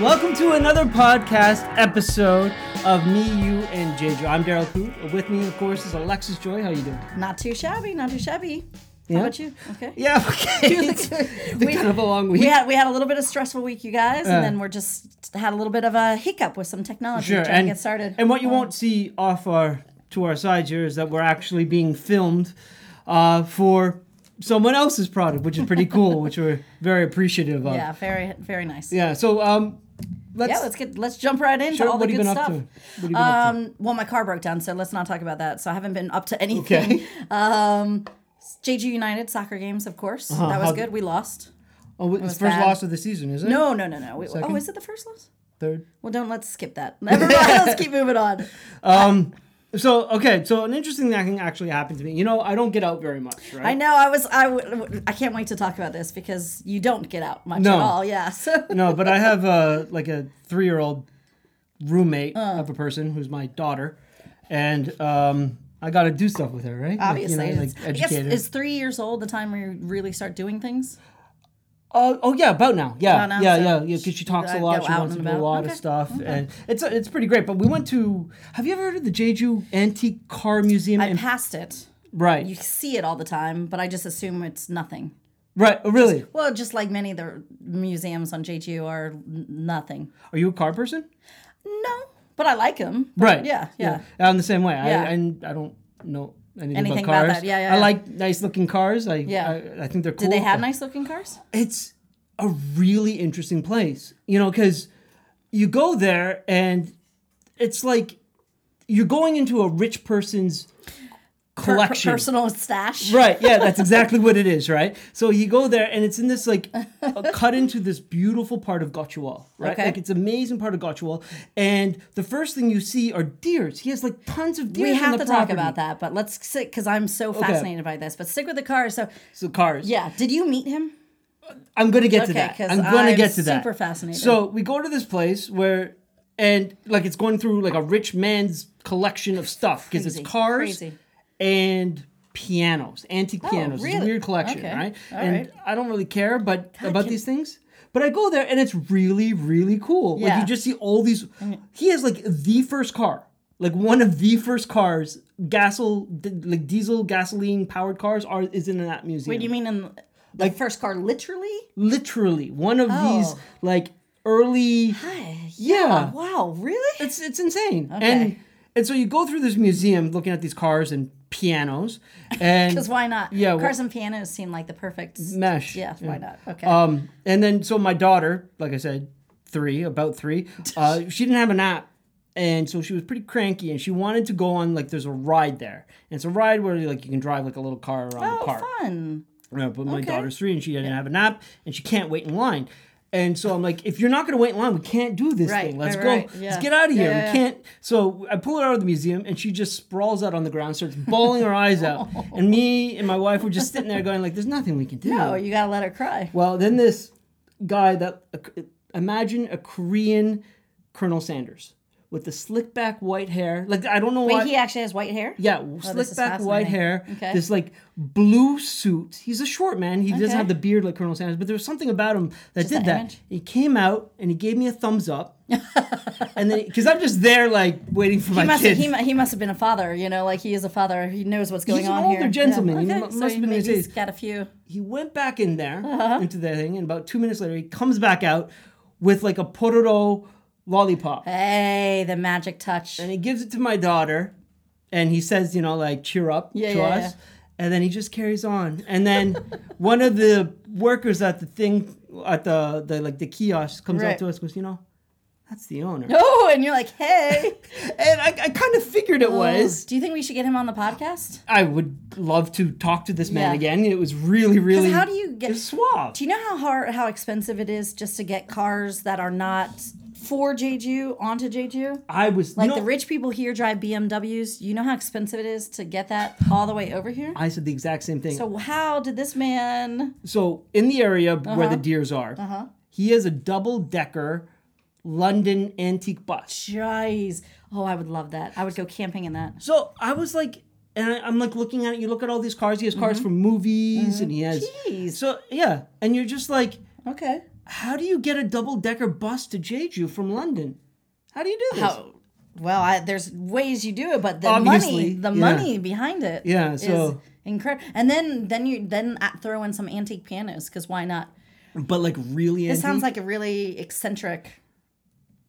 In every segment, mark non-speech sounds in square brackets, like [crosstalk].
Welcome to another podcast episode of Me, You, and Jeju. I'm Daryl Coot. With me, of course, is Alexis Joy. How you doing? Not too shabby, not too shabby. Yeah? How about you? Okay. Yeah, [laughs] okay. [laughs] It's We- kind of a long week. We had we had a little bit of a stressful week, you guys, Uh. and then we're just had a little bit of a hiccup with some technology sure, trying and to get started. And what you won't see off our to our side here is that we're actually being filmed uh, for someone else's product, which is pretty cool, [laughs] which we're very appreciative of. yeah, very very nice. Yeah. So um, let's. Yeah, let's get let's jump right into Sure, all the good stuff. to? What have you been up to? Um, well, my car broke down, so let's not talk about that. So I haven't been up to anything. Okay. [laughs] Um, Jeju United soccer games, of course. that was good. We lost. Oh, it's was first bad. loss of the season, is it? No, no, no, no. We, oh, is it the first loss? Third. Well, don't let's skip that. [laughs] Never mind. let's keep moving on. [laughs] Um. So okay, so an interesting thing actually happened to me. You know, I don't get out very much, right? I know. I was. I. w- I can't wait to talk about this because you don't get out much No. at all. Yeah. So. [laughs] No, but I have uh, like a three-year-old roommate Uh. of a person who's my daughter, and um, I got to do stuff with her, right? Like, Obviously, you know, like it's- I guess is three years old the time where you really start doing things? Oh, oh yeah, about now. Yeah, About now, yeah, so yeah, yeah. Because she talks a lot. She wants to do a lot Okay, of stuff, and it's it's pretty great. But we went to. Have you ever heard of the Jeju Antique Car Museum? I in- passed it. right, You see it all the time, but I just assume it's nothing. right. Oh, really? Well, just like many of the museums on Jeju are nothing. Are you a car person? No, but I like them. Right. Yeah. Yeah. I'm the same way. Yeah. I and I don't know anything, Anything about about cars. Yeah, yeah, I yeah. like nice looking cars. I Yeah. I, I think they're cool. Did they have nice looking cars? It's a really interesting place, you know, because you go there and it's like you're going into a rich person's Per- per- collection. personal stash. Right. Yeah, that's [laughs] exactly what it is, right? So you go there and it's in this like cut into this beautiful part of Gotjawal, right? Okay. Like it's amazing part of Gotjawal. And the first thing you see are deers. He has like tons of deer. We have to property. talk about that, but let's stick because I'm so fascinated by this. But stick with the cars. So, So cars. yeah, did you meet him? I'm gonna get to Okay, that. 'cause I'm gonna I'm get to that. super fascinated. So we go to this place where, and like it's going through like a rich man's collection of stuff because it's cars crazy. And pianos, antique oh, pianos. It's a weird collection, Okay, right? all and right. I don't really care, but about can- these things. But I go there and it's really, really cool. Yeah. Like you just see all these. He has like the first car, like one of the first cars, gasol, like diesel gasoline powered cars are is in that museum. Wait, do you mean in the first car, literally? literally one of Oh. these like early Hi. yeah Wow, really? it's it's insane Okay. and and so you go through this museum looking at these cars and pianos [laughs] and Because why not? Yeah, well- Cars and pianos seem like the perfect. mesh Yeah, why not? Okay. um and then so my daughter like i said three about three [laughs] uh she didn't have a nap and so she was pretty cranky and she wanted to go on like there's a ride there and it's a ride where like you can drive like a little car around the oh, park fun. Yeah, but my Okay. daughter's three and she didn't have a nap and she can't wait in line. And so I'm like, if you're not going to wait in line, we can't do this Right, thing. Let's right, go. right, yeah. Let's get out of here. Yeah, we can't. So I pull her out of the museum and she just sprawls out on the ground, starts bawling her eyes out. [laughs] And me and my wife were just sitting there going like, there's nothing we can do. No, you gotta let her cry. Well, then this guy that uh, imagine a Korean Colonel Sanders with the slick back white hair. Like I don't know Wait, why. he actually has white hair. Yeah, this slick back white hair. Okay. This like blue suit. He's a short man. He doesn't have the beard like Colonel Sanders, but there was something about him that Just did that. image? He came out and he gave me a thumbs up, [laughs] and then because I'm just there like waiting for He my must, kid. he, he must have been a father, you know, like he is a father. He knows what's going He's an on older here. gentleman. He Yeah. Okay, must so have been in his maybe he's 80s. got a few. he went back in there Uh-huh. into the thing, and about two minutes later, he comes back out with like a pororo lollipop, Hey, the magic touch. and he gives it to my daughter, and he says, you know, like cheer up Yeah, to yeah, us. And then he just carries on. And then [laughs] one of the workers at the thing at the, the like the kiosk comes Right. up to us goes, you know, that's the owner. Oh, [laughs] and you're like, hey. [laughs] And I, I kind of figured it oh, was. Do you think we should get him on the podcast? I would love to talk to this man Yeah. again. It was really, really how do you get- suave. Do you know how hard, how expensive it is just to get cars that are not for Jeju onto Jeju? I was Like you know, the rich people here drive BMWs. You know how expensive it is to get that all the way over here? I said the exact same thing. So, how did this man? So in the area where Uh-huh. the deers are, he has a double decker London antique bus. Jeez. Oh, I would love that. I would go camping in that. So I was like, and I, I'm like looking at it. You look at all these cars. He has cars from movies, and he has. Mm-hmm. Jeez. So yeah, and you're just like, Okay. How do you get a double decker bus to Jeju from London? How do you do this? How, well, I, there's ways you do it, but the Obviously, money, the yeah. money behind it, Yeah, is so- incredible. And then then you then throw in some antique pianos because why not? But like really, This sounds like a really eccentric,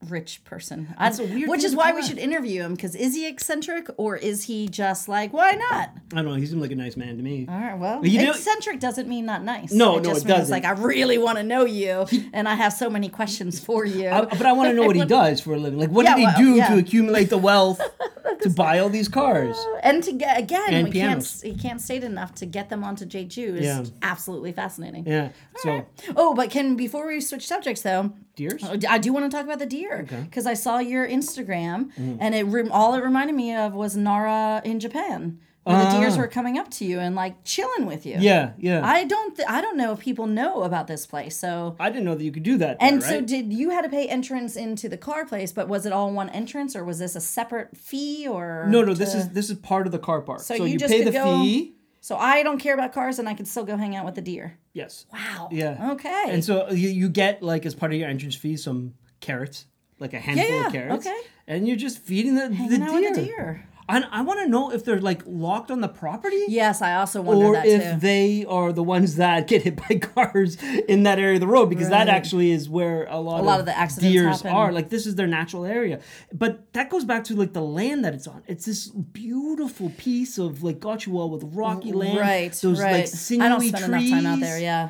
rich person. That's a weird which is why we should interview him because is he eccentric or is he just like why not? I don't know. He seemed like a nice man to me. All right, well, You know- eccentric doesn't mean not nice. No, it no, just it means doesn't. like I really want to know you, and I have so many questions for you. I- but I want to know what he [laughs] does for a living. Like, what Yeah, did he well, do yeah. to accumulate the wealth [laughs] to buy all these cars? Uh, and to get again, And we pianos. can't he can't state enough to get them onto Jeju is Yeah. absolutely fascinating. Yeah. So, Oh, but can before we switch subjects though, deers. Oh, I do want to talk about the deer because I saw your Instagram Mm-hmm. and it rem- all it reminded me of was Nara in Japan, where the deers Ah. were coming up to you and like chilling with you. Yeah, yeah. I, don't th- I don't know if people know about this place. So I didn't know that you could do that. there, and so did you had to pay entrance into the car place, but was it all one entrance or was this a separate fee or no, no. This is this is part of the car park. So, you you, just pay the go- fee. So I don't care about cars and I can still go hang out with the deer. Yes. Wow. Yeah. Okay. And so you, you get like as part of your entrance fee some carrots, like a handful Yeah, of carrots. okay. And you're just feeding the, the Hanging out deer. with the deer. And I want to know if they're like locked on the property. Yes, I also wonder or that if too. they are the ones that get hit by [laughs] cars in that area of the road because that actually is where a lot, A lot of the accidents deers happen. are like this is their natural area but that goes back to like the land that it's on it's this beautiful piece of like Gotjawal with rocky land Right, those right. like sinewy I don't spend trees enough time out there. Yeah.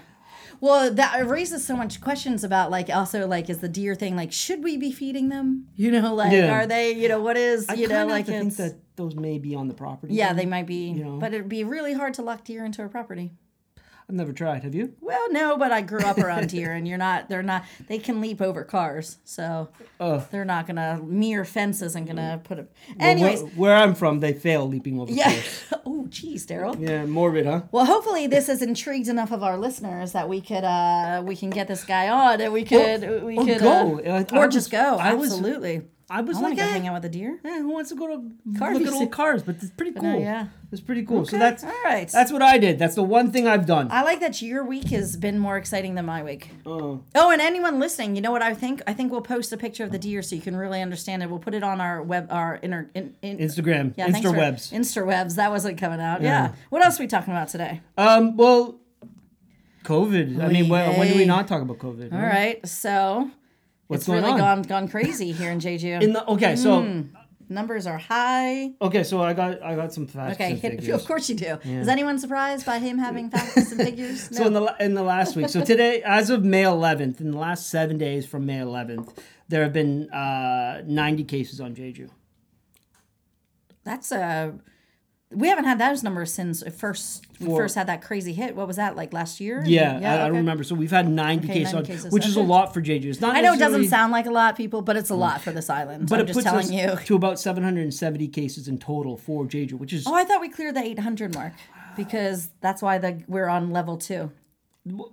Well, that raises so much questions about like also like is the deer thing like should we be feeding them? You know, like Yeah. are they? You know, what is I you know like to think that those may be on the property yeah they might be, know. but it'd be really hard to lock deer into a property. I've never tried have you Well, no, but I grew up around deer, and you're not. They're not. They can leap over cars, so Oh. they're not gonna. Mere fence isn't gonna put a. Well, Anyways, where, where I'm from they fail leaping over yeah. cars. [laughs] oh, geez, Daryl. yeah morbid huh Well, hopefully this has intrigued enough of our listeners that we could uh we can get this guy on and we could we could go. uh, or was- just go. I was- Absolutely. I was I want like to go eh. hang out with a deer. Yeah, who wants to go to Car look at old cars? But it's pretty cool. no, yeah. it's pretty cool. So that's all right. That's what I did. That's the one thing I've done. I like that your week has been more exciting than my week. Oh. Oh, and anyone listening, you know what I think? I think we'll post a picture of the deer so you can really understand it. We'll put it on our web, our inner in, in, Instagram, Yeah, thanks for- Instawebs. Instawebs. That wasn't coming out. Yeah. What else are we talking about today? Um. Well, COVID. I mean, when, when do we not talk about COVID? All right. So What's it's going really on? gone gone crazy here in Jeju. [laughs] In the okay, so Hmm. Numbers are high. okay, so I got I got some facts. Okay, hit, [laughs] figures. of course you do. Is anyone surprised by him having facts and figures? No. [laughs] So in the in the last week, so today, as of May 11th, in the last seven days from May 11th, there have been uh, 90 cases on Jeju. That's a. We haven't had those numbers since it first we first had that crazy hit. What was that like last year? Yeah, I, I okay. don't remember. So we've had 90 Okay, cases, 90 on, cases, which is a lot for Jeju. It's not. I know it doesn't sound like a lot, people, but it's a lot for this island. But I'm it just puts telling us you. to about 770 cases in total for Jeju, which is Oh, I thought we cleared the 800 mark because that's why the we're on level two.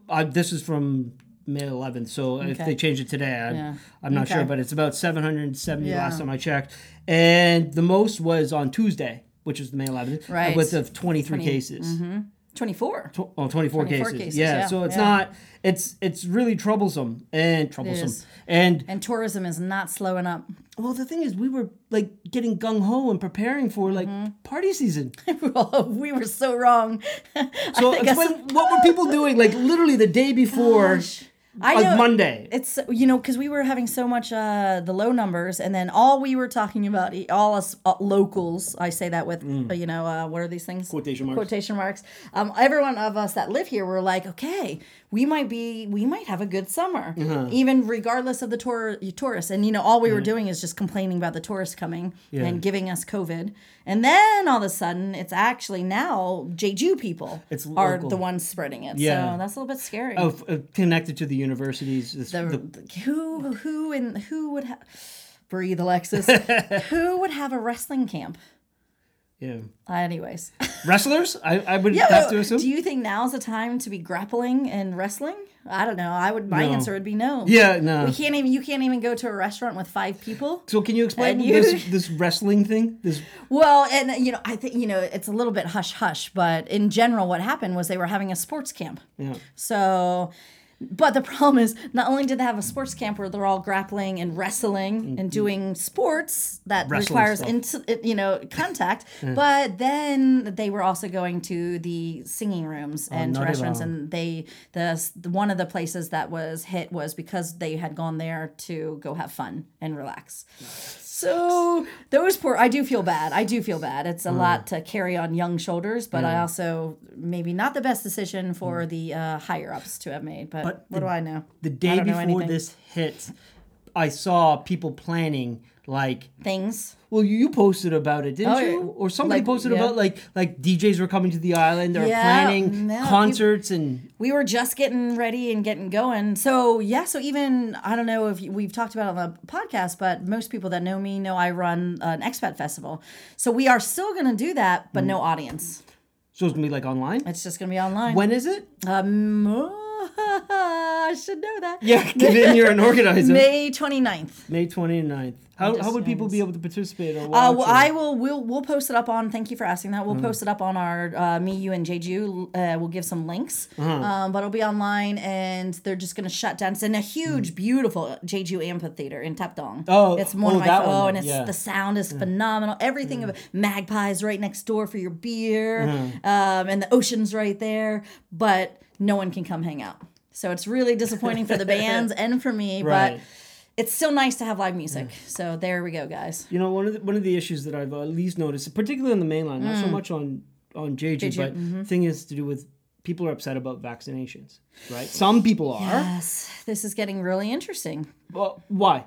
uh, this is from May 11th. So if they change it today, I, Yeah. I'm not sure, but it's about 770 Yeah. last time I checked, and the most was on Tuesday, which is May 11th, Right. with of 23 cases. 24. Tw- Oh, 24, 24 cases. cases, Yeah, yeah, so it's yeah. not it's it's really troublesome and troublesome. And And tourism is not slowing up. well, the thing is we were like getting gung ho and preparing for like Mm-hmm. party season. [laughs] we were so wrong. [laughs] So explain what were people doing like literally the day before Gosh. I know Monday. It's you know because we were having so much uh the low numbers and then all we were talking about all us uh, locals I say that with uh, you know uh, what are these things Quotation marks. quotation marks um every one of us that live here were like okay we might be we might have a good summer Uh-huh. even regardless of the tour tourists and you know all we were doing is just complaining about the tourists coming Yeah. and giving us COVID and then all of a sudden it's actually now Jeju people It's are local. the ones spreading it Yeah. so that's a little bit scary Oh, f- uh, connected to the universities. This, the, the- who who and who would have breathe Alexis [laughs] who would have a wrestling camp yeah. uh, anyways [laughs] Wrestlers? I, I would yeah have to assume. do you think now's the time to be grappling and wrestling I don't know I would my No. answer would be no yeah, no. we can't even you can't even go to a restaurant with five people So can you explain you- this this wrestling thing? This [laughs] well and you know I think you know it's a little bit hush hush but in general what happened was they were having a sports camp yeah. So But the problem is, not only did they have a sports camp where they're all grappling and wrestling and doing sports that Mm-hmm. Wrestling requires into, you know contact, [laughs] but then they were also going to the singing rooms and not at restaurants, and they the, the one of the places that was hit was because they had gone there to go have fun and relax. So those poor, I do feel bad. I do feel bad. It's a mm. lot to carry on young shoulders, but I mm. also maybe not the best decision for mm. the uh, higher ups to have made. But, But what do I know? The day before this hit, I saw people planning like things. well you, posted about it didn't Oh, you or somebody Like, posted yeah. about like like DJs were coming to the island were Yeah, planning no, concerts and we were just getting ready and getting going. So yeah, so even I don't know if we've talked about it on the podcast, but most people that know me know I run an expat festival. So we are still going to do that, but no audience. so it's gonna be like online It's just going to be online. when is it um, [laughs] I should know that. yeah [laughs] given you're an organizer May 29th. May 29th how, how would people be able to participate or Uh, well, or- I will. We'll we'll post it up on. Thank you for asking that. We'll Mm-hmm. post it up on our uh, me, you, and Jeju. Uh, we'll give some links, Uh-huh. um, but it'll be online, and they're just gonna shut down. It's in a huge, beautiful Jeju amphitheater in Tapdong. Mm. Oh, it's one oh, of my that one oh, then, and it's yeah. the sound is phenomenal. Everything of magpies right next door for your beer, Mm-hmm. um, and the ocean's right there, but no one can come hang out. So it's really disappointing for the [laughs] bands and for me, Right. but it's still nice to have live music. So there we go, guys. You know, one of the, one of the issues that I've at least noticed, particularly on the mainland, not Mm. so much on on Jeju, Jeju, but mm-hmm. thing is to do with people are upset about vaccinations, right? Some people are. Yes, this is getting really interesting. Well, why?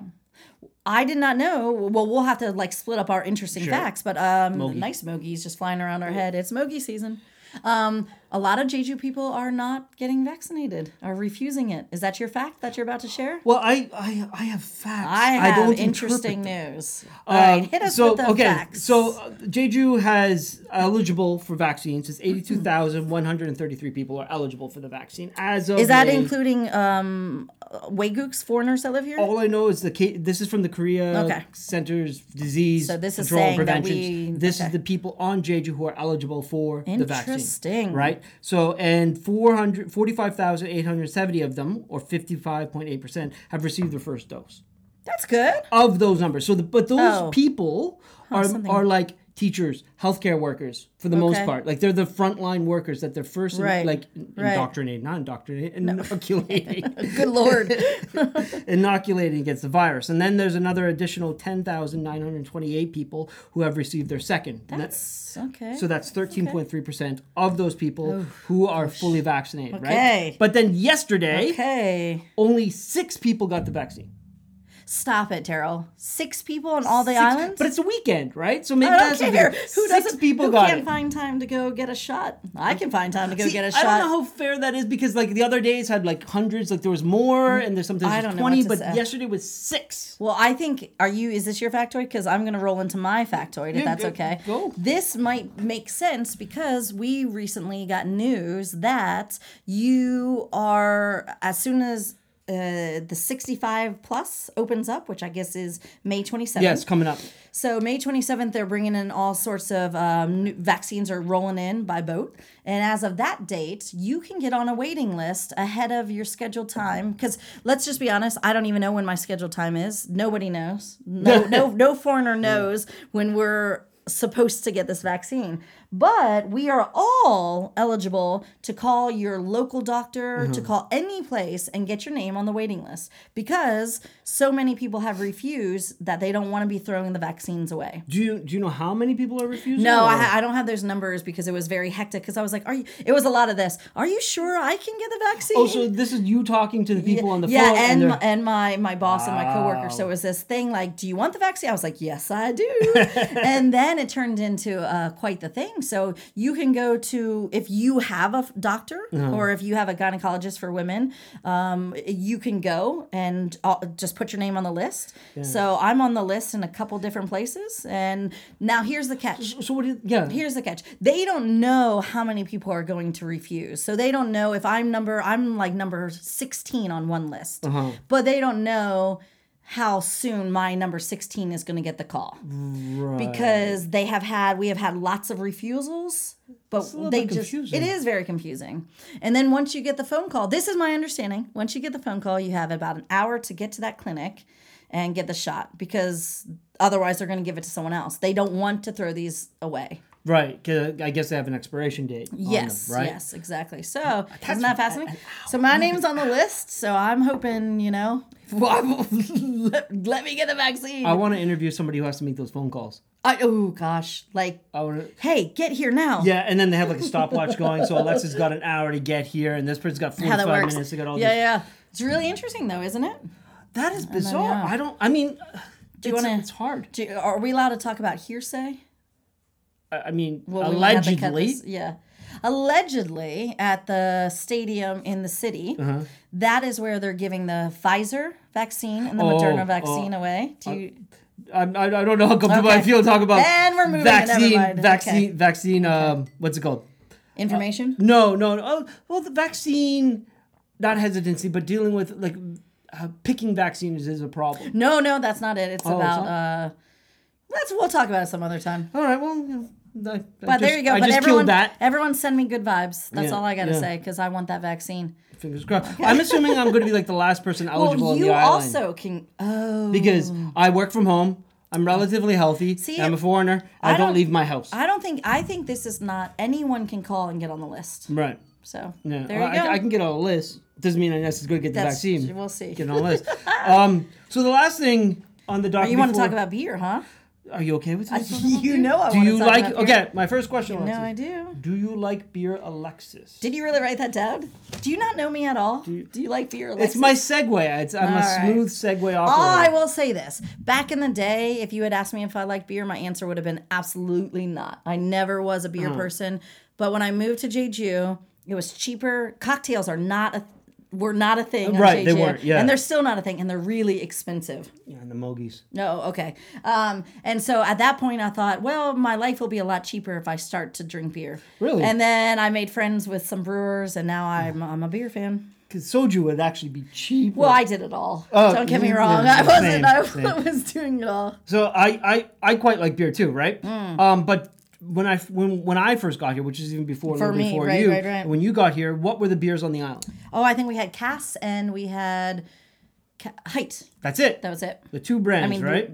I did not know. Well, we'll have to like split up our interesting Sure. facts, but um, Mogi. nice mogies just flying around our head. It's mogi season. Um, a lot of Jeju people are not getting vaccinated, are refusing it. Is that your fact that you're about to share? Well, I I, I have facts. I have don't interesting news. All right, hit us so with the okay, facts. so uh, Jeju has eligible for vaccines. It's eighty-two thousand one hundred and thirty-three people are eligible for the vaccine as of is that May. including um, Waygooks, foreigners that live here? All I know is the ca- this is from the Korea Okay. Center's Disease So this is Control and saying that Prevention. we- this okay. is the people on Jeju who are eligible for the vaccine. Interesting. Right? So, and 400 45,870 of them, or 55.8%, have received their first dose That's good. of those numbers. So, the, but those Oh. people are, something- are like teachers, healthcare workers for the most part. Like they're the frontline workers that they're first in- like Right. indoctrinating, not indoctrinating, inoculating [laughs] Good lord. [laughs] inoculating against the virus. And then there's another additional 10,928 people who have received their second. That's, That's okay. so that's 13.3% of those people who are fully vaccinated, Okay. right? But then yesterday, okay. only six people got the vaccine. Stop it, Daryl. Six people on all the Six- islands? But it's a weekend, right? So maybe I don't care. Who Six doesn't? people who got can't it. find time to go get a shot? I can find time to go See, get a I shot. I don't know how fair that is because like the other days had like hundreds, like there was more, and there's sometimes I don't know twenty, what but say. yesterday was six. well, I think are you? Is this your factoid? Because I'm going to roll into my factoid if that's go- okay. go. This might make sense because we recently got news that you are as soon as. Uh, the 65 plus opens up, which I guess is May 27th. Yes, coming up. So May 27th, they're bringing in all sorts of um, new vaccines are rolling in by boat, and as of that date, you can get on a waiting list ahead of your scheduled time. Because let's just be honest, I don't even know when my scheduled time is. Nobody knows. No, no, [laughs] no foreigner knows when we're supposed to get this vaccine. But we are all eligible to call your local doctor, to call any place and get your name on the waiting list because so many people have refused that they don't want to be throwing the vaccines away. Do you do you know how many people are refusing? No, I, I don't have those numbers because it was very hectic. Because I was like, "Are you?" It was a lot of this. Are you sure I can get the vaccine? Oh, so this is you talking to the people on the yeah, phone, and they're- my, and my my boss and my coworker. So it was this thing like, "Do you want the vaccine?" I was like, "Yes, I do." [laughs] and then it turned into uh, quite the thing. So you can go to if you have a doctor Uh-huh. or if you have a gynecologist for women, um, you can go and uh, just put your name on the list. So I'm on the list in a couple different places. And now here's the catch so what? Is, yeah, here's the catch they don't know how many people are going to refuse so they don't know if i'm number i'm like number 16 on one list Uh-huh. but they don't know how soon my number 16 is going to get the call. Because they have had we have had lots of refusals but they just confusing. it is very confusing. And then once you get the phone call this is my understanding once you get the phone call you have about an hour to get to that clinic and get the shot because otherwise they're going to give it to someone else. They don't want to throw these away Right. 'cause I guess they have an expiration date. on them, Yes, right. yes, exactly. So isn't that fascinating? So my name's on the list. So I'm hoping, you know, [laughs] let, let me get the vaccine. I want to interview somebody who has to make those phone calls. I, oh gosh, like, I want to. hey, get here now. Yeah, and then they have like a stopwatch going. So Alexa's got an hour to get here, and this person's got forty-five minutes to get all yeah, these. yeah. It's really interesting though, isn't it? That is bizarre. yeah. I don't. I mean, do you wanna- it's hard. Do you, are we allowed to talk about hearsay? I I mean, Well, we might have to cut allegedly. this- yeah. Allegedly, at the stadium in the city, Uh-huh. that is where they're giving the Pfizer vaccine and the Oh, Moderna oh. vaccine away. Do you? I, I, I don't know how comfortable I Okay. feel talking about And we're moving, vaccine, vaccine, Okay. vaccine. Um, what's it called? Information? No, no, no. Oh, well, the vaccine, not hesitancy, but dealing with like uh, picking vaccines is a problem. No, no, that's not it. It's Oh, it's about not? uh let's we'll talk about it some other time. All right, well, you know, I, I But there you go. I but everyone that. everyone send me good vibes. That's Yeah, all I gotta yeah. say because I want that vaccine. Fingers crossed. I'm assuming I'm going to be like the last person [laughs] eligible Well, on the island You also can oh because I work from home. I'm relatively healthy. See, I'm a foreigner. I, I don't, don't- leave my house. I don't think I think this is not anyone can call and get on the list. right. So Yeah. there Well, you go. I, I can get on the list. Doesn't mean I necessarily get the That's- vaccine. We'll see. Get on the list. [laughs] um. So the last thing on the document. You want to talk about beer, huh? Are you okay with this? [laughs] you know I Do want you to talk like? about beer. Okay. My first question. No, Alexis. I do. Do you like beer, Alexis? Did you really write that down? Do you not know me at all? Do you, like beer? Alexis? It's my segue. It's, I'm a All right. smooth segue operator. Oh. I will say this. Back in the day, if you had asked me if I liked beer, my answer would have been absolutely not. I never was a beer Uh-huh. person. But when I moved to Jeju, it was cheaper. Cocktails are not a were not a thing. on Right, they weren't, yeah. And they're still not a thing, and they're really expensive. yeah, and the Mogies. No, okay. Um, and so at that point, I thought, well, my life will be a lot cheaper if I start to drink beer. Really? And then I made friends with some brewers, and now I'm I'm a beer fan. Because soju would actually be cheap. Well, I did it all. Oh, Don't get me wrong. yeah, I wasn't. same, I same. [laughs] was doing it all. So I, I, I quite like beer too, right? Mm. Um, but when I when when I first got here, which is even before For me, before right, you, right, right. when you got here, what were the beers on the island? Oh, I think we had Cass and we had Ca- Hite. That's it. That was it. the two brands, I mean, right?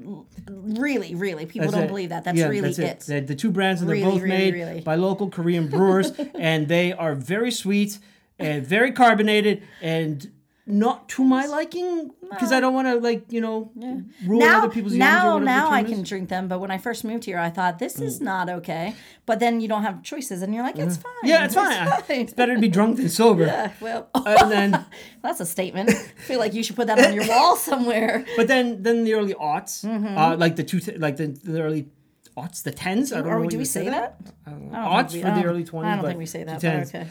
really, really, people That's don't it. believe that. That's Yeah, really that's it. The, the two brands, and they're Really, both really, made really. by local Korean brewers, [laughs] and they are very sweet and very carbonated and not to my liking because I don't want to like you know ruin Now, other people's now, now I can drink them. But when I first moved here, I thought this is not okay. But then you don't have choices, and you're like, it's fine. Mm-hmm. Yeah, it's fine. It's better to be drunk than sober. Yeah, well, And then, [laughs] that's a statement. I feel like you should put that on your wall [laughs] somewhere. but then, then the early aughts, uh, like the two, like the, the early aughts, the tens. I don't Are know. do we say that? I don't know. I don't Aughts for the early twenties. I don't think we say that, but 10s. okay.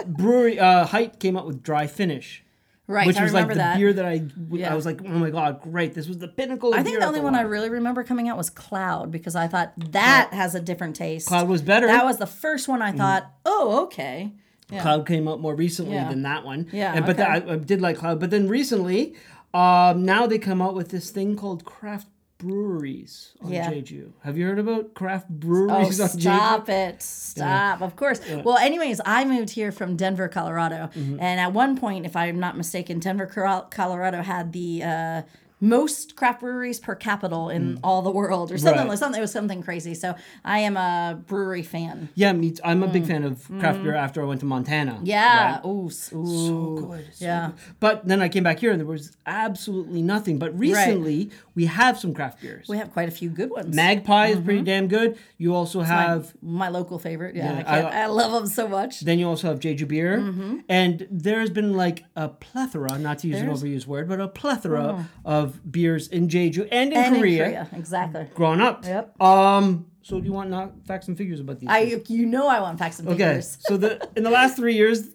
A brewery, uh, Hite came out with dry finish. Right, which I was like the that. beer that I, Yeah. I was like, oh my god, great! This was the pinnacle. Of I think the only one I really remember coming out was Kloud because I thought that has a different taste. Kloud was better. That was the first one I thought, oh, okay. Yeah. Kloud came out more recently Yeah. than that one. Yeah, and, but okay. that, I, I did like Kloud. But then recently, um, now they come out with this thing called craft breweries on Yeah. Jeju. Have you heard about craft Oh, breweries on Jeju? stop it. Stop. Of course. Well, anyways, I moved here from Denver, Colorado. Mm-hmm. And at one point, if I'm not mistaken, Denver, Colorado had the uh, most craft breweries per capita in all the world or something Mm. Right. like something. It was something crazy. So I am a brewery fan. Yeah, me. T- I'm a big fan of craft beer after I went to Montana. Mm. Yeah. right? Ooh. ooh. good. so Yeah. good. But then I came back here and there was absolutely nothing. But recently we have some craft beers. We have quite a few good ones. Magpie is pretty damn good. You also have my local favorite. Yeah, Yeah, I, I- I, love them so much. then you also have Jeju beer, Mm-hmm. and there's been like a plethora, not to use There's- Oh. an overused word, but a plethora of beers in Jeju and in, And Korea, in Korea, exactly. Grown up. Yep. Um. So do you want not facts and figures about these? I, you know, I want facts and figures. Okay, figures. so the [laughs] in the last three years,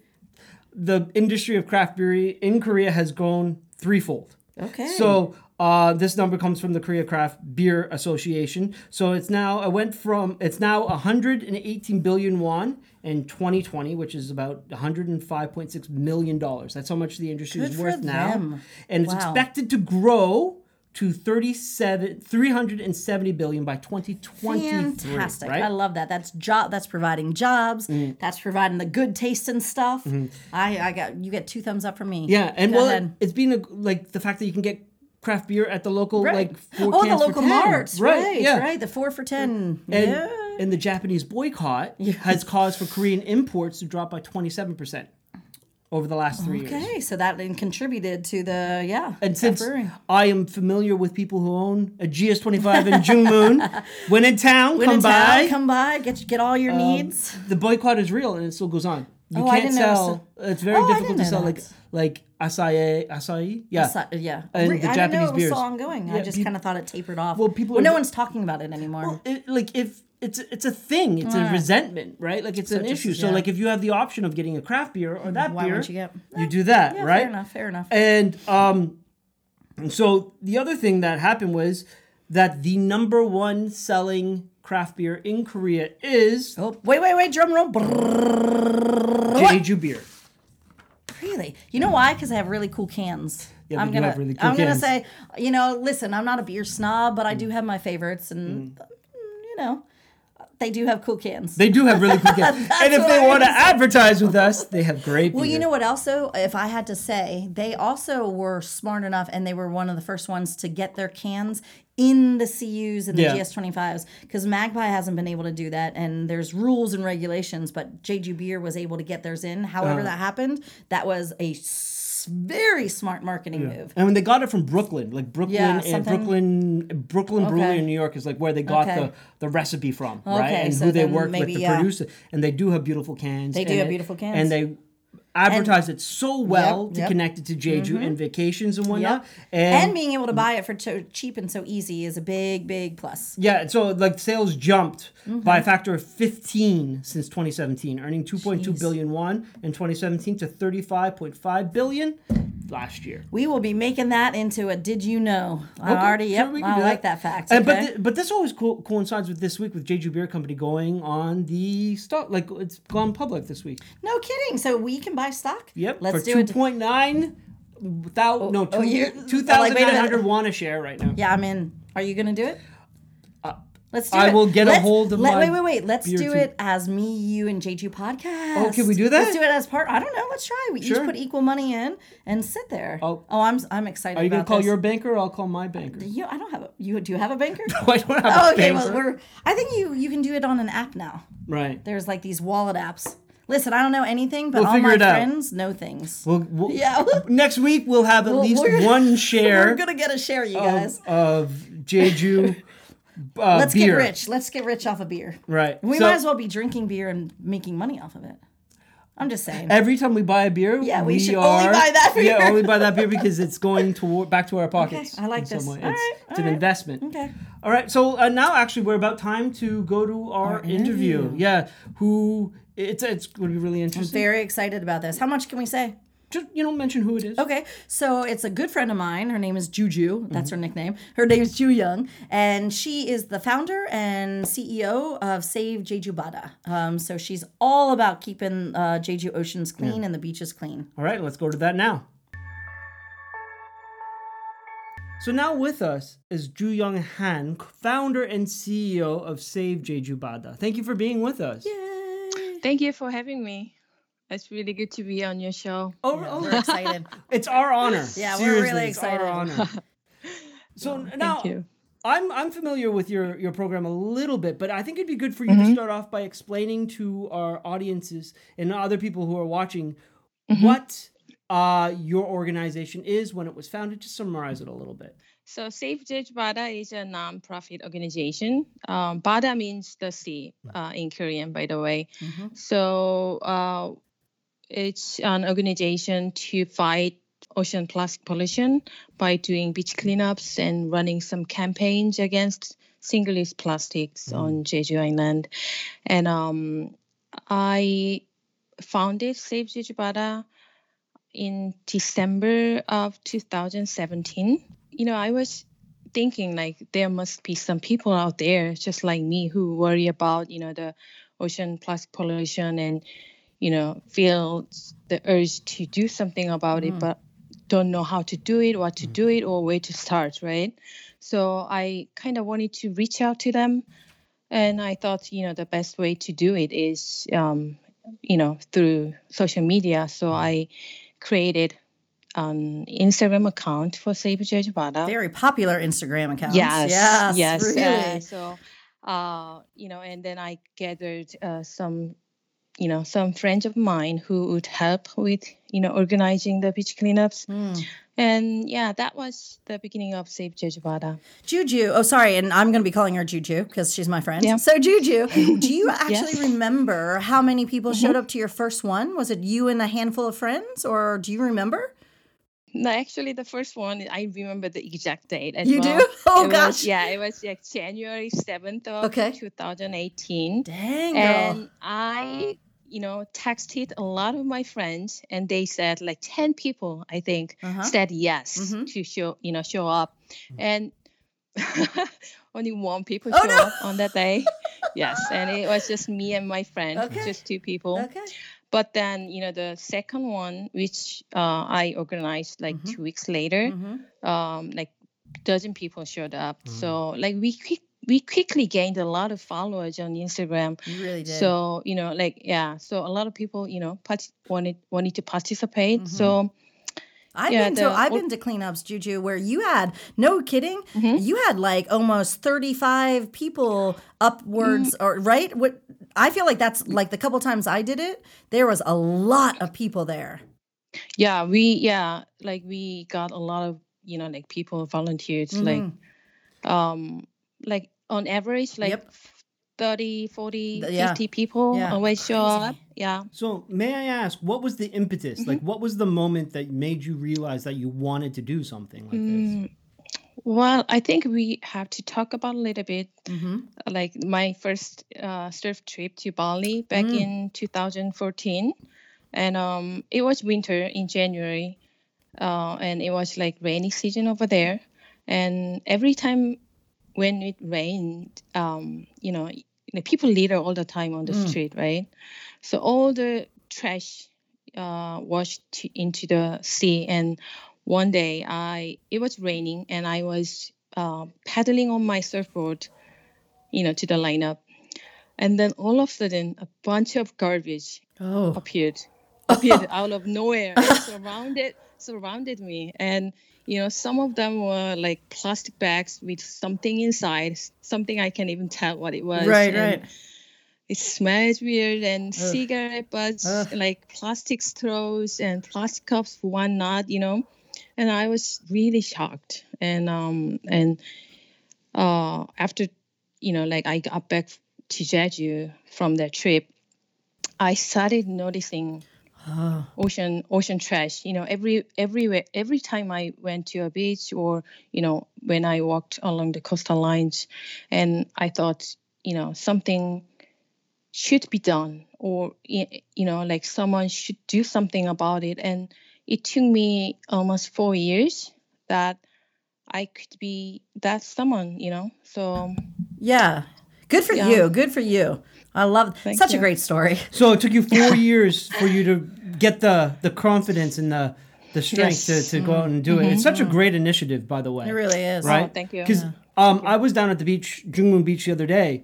the industry of craft beer in Korea has grown threefold. Okay. So uh, this number comes from the Korea Craft Beer Association. So it's now it went from it's now 118 billion won in 2020, which is about 105.6 million dollars. That's how much the industry Good is worth now, them. and it's expected to grow to 37 370 billion by 2023 Fantastic. right I love that. That's job that's providing jobs. Mm-hmm. That's providing the good taste and stuff. I, I got you get two thumbs up from me. yeah and Go well ahead. it's been a, like the fact that you can get craft beer at the local Right. like four oh, the local 10. marts, right? yeah Right, the four for ten. and, yeah. and the Japanese boycott [laughs] has caused for Korean imports to drop by 27% over the last three years. Okay, so that then contributed to the yeah. And that since brewery. I am familiar with people who own a GS25 in Jungmun, [laughs] when in town, When come in by. Um, town, come by, get get all your needs. the boycott is real and it still goes on. You Oh, can't sell. It's very Oh, difficult to sell like like Asahi, Asahi. Yeah. So- yeah, And Re- the I didn't know Japanese it was beers. still ongoing. I Yeah, just peop- kind of thought it tapered off. Well, people Well, no one's talking about it anymore. It, like if it's it's a thing, it's a resentment, right? Like it's an just- issue. So yeah. like if you have the option of getting a craft beer or that Why beer, wouldn't you get- you do that, yeah, right? fair enough. Fair enough. And um, so the other thing that happened was that the number one selling craft beer in Korea is oh, wait, wait, wait! Drum roll. Brrrr. Jeju beer. Really? You know why? Because I have really cool cans. Yeah, I'm gonna, have really cool I'm gonna say, you know, listen, I'm not a beer snob, but I Mm. do have my favorites, and mm, you know, they do have cool cans. They do have really cool cans. [laughs] and if they I want to advertise with us, they have great Well, beer. you know what else though? If I had to say, they also were smart enough and they were one of the first ones to get their cans in the CUs and the Yeah. GS25s because Magpie hasn't been able to do that and there's rules and regulations, but Jeju Beer was able to get theirs in. However, Uh-huh. that happened, that was a s- very smart marketing move. And when they got it from Brooklyn, like Brooklyn Yeah, and Brooklyn Brooklyn Brewery Okay. in New York is like where they got Okay. the, the recipe from, right? Okay, And so who they worked with to yeah. produce it. And they do have beautiful cans. They do have beautiful cans. And they advertise it so well Yep, to yep. connect it to Jeju and vacations and whatnot. Yep. And, And, being able to buy it for so cheap and so easy is a big, big plus. yeah, so like sales jumped Mm-hmm. by a factor of 15 since 2017, earning 2.2 billion won in 2017 to 35.5 billion last year. We will be making that into a did you know? I already, yep, I like that fact. And, but th- but this always co- coincides with this week with Jeju Beer Company going on the stock like it's gone public this week. No kidding. So we can buy stock. Yep, Let's for do two it. point nine without no oh, oh two you- two like, thousand wait a nine minute. hundred won a share right now. Yeah, I'm in. Are you gonna do it? Let's do Uh, I it. will get a Let's- hold of let, my Wait, wait, wait. Let's do it as me, you, and Jeju podcast. Oh, can we do that? Let's do it as part. I don't know. Let's try. We Sure. each put equal money in and sit there. Oh. oh, I'm I'm excited. Are you gonna call this. your banker? or I'll call my banker. You, I don't have a. You do you have a banker? [laughs] no, I don't have oh, a okay. banker. Well, we're. I think you you can do it on an app now. right. There's like these wallet apps. Listen, I don't know anything, but We'll all my friends know things. We'll, we'll, Yeah. [laughs] Next week we'll have at Well, least one [laughs] share We're gonna get a share, you guys. of, of Jeju uh, Let's beer. get rich. Let's get rich off of beer. Right. We So- might as well be drinking beer and making money off of it. I'm just saying. Every time we buy a beer, Yeah, we should are, only buy that beer. Yeah, only buy that beer [laughs] because it's going to back to our pockets. I like this. All It's, right, it's an right. investment. Okay. All right. So uh, now, actually, we're about time to go to our, interview. interview. Yeah. Who? It's it's going to be really interesting. I'm very excited about this. How much can we say? Just you know, mention who it is. Okay, so it's a good friend of mine. Her name is Juju. That's Mm-hmm. her nickname. Her name is Ju Young, and she is the founder and CEO of Save Jeju Bada. Um, so she's all about keeping uh, Jeju oceans clean and the beaches clean. All right. Let's go to that now. So now with us is Ju Young Han, founder and CEO of Save Jeju Bada. Thank you for being with us. Yay! Thank you for having me. It's really good to be on your show. Oh, Yeah, oh, we're excited. [laughs] It's our honor. Yeah, we're Seriously, really it's our excited. honor. [laughs] So now Thank you. I'm I'm familiar with your your program a little bit, but I think it'd be good for you Mm-hmm. to start off by explaining to our audiences and other people who are watching Mm-hmm. what uh, your organization is, when it was founded. Just summarize it a little bit. So Save Jeju Bada is a non-profit organization. Um, Bada means the sea uh, in Korean, by the way. Mhm. So uh, it's an organization to fight ocean plastic pollution by doing beach cleanups and running some campaigns against single-use plastics on Jeju Island. And um, I founded Save Jeju Bada in December of 2017. You know, I was thinking like there must be some people out there just like me who worry about, you know, the ocean plastic pollution and, you know, feel the urge to do something about it, but don't know how to do it, what to do it, or where to start, right? So I kind of wanted to reach out to them, and I thought, you know, the best way to do it is, um, you know, through social media. So I created an Instagram account for Save Jejubada. Very popular Instagram account. Yes, Yes. yes. Really. uh, so, uh, you know, and then I gathered uh, some, you know, some friends of mine who would help with, you know, organizing the beach cleanups. Hmm. And yeah, that was the beginning of Save Jejubada. Juju. Oh, sorry. And I'm going to be calling her Juju because she's my friend. Yeah. So, Juju, do you [laughs] actually Yes. Mm-hmm. remember how many people showed up to your first one? Was it you and a handful of friends, or do you remember? No, actually, the first one I remember the exact date. As You well. do? [laughs] Oh, It gosh. Was, yeah, it was like January seventh of Okay. 2018. Dang, girl. and I, you know, texted a lot of my friends, and they said like ten people, I think, Uh-huh. said yes Mhm. to show, you know, show up, and [laughs] only one people Oh, show no. up on that day. [laughs] yes, and it was just me and my friend, Okay. just two people. okay. But then, you know, the second one, which uh, I organized like Mhm. two weeks later, Mhm. um, like dozen people showed up. So like we quick, we quickly gained a lot of followers on Instagram. You really did. So you know, like yeah, so a lot of people you know part- wanted wanted to participate. Mm-hmm. So I've Yeah, been to I've been to cleanups, Juju, where you had no kidding, Mm-hmm. you had like almost thirty five people upwards, Mm-hmm. or right? What I feel like that's like the couple times I did it, there was a lot of people there. yeah, we yeah, like we got a lot of you know like people volunteered like Mhm. um like on average like Yep. 30 40 Th- yeah. 50 people Yeah. always show up yeah So may I ask, what was the impetus? Mm-hmm. Like, what was the moment that made you realize that you wanted to do something like this? Mm, well i think we have to talk about a little bit Mm-hmm. like my first uh, surf trip to Bali back Mm. in 2014, and um, it was winter in January, uh, and it was like rainy season over there, and every time when it rained, um, you know, people litter all the time on the Mm. street, right? So all the trash uh, washed to, into the sea, and one day I it was raining, and I was uh, paddling on my surfboard you know, to the lineup. And then all of a sudden, a bunch of garbage Oh. appeared, appeared [laughs] out of nowhere [laughs] surrounded surrounded me. And you know, some of them were like plastic bags with something inside, something I can't even tell what it was. Right, And right. It smells weird, and Ugh. cigarette butts, Ugh. like plastic straws and plastic cups, one not, you know. And I was really shocked. And um and uh after you know, like I got back to Jeju from that trip, I started noticing Oh. ocean ocean trash. You know, every everywhere every time I went to a beach or you know when I walked along the coastal lines, and I thought you know something should be done or you know like someone should do something about it and it took me almost four years that i could be that someone you know so Yeah. Good for Yeah. you. Good for you. I love Thank such a great story. [laughs] So it took you four years for you to get the the confidence and the the strength Yes. to, to go out and do it. It's such a mm-hmm. great initiative, by the way. It really is. right? Oh, thank you. Because um, I was down at the beach, Jungmun Beach, the other day,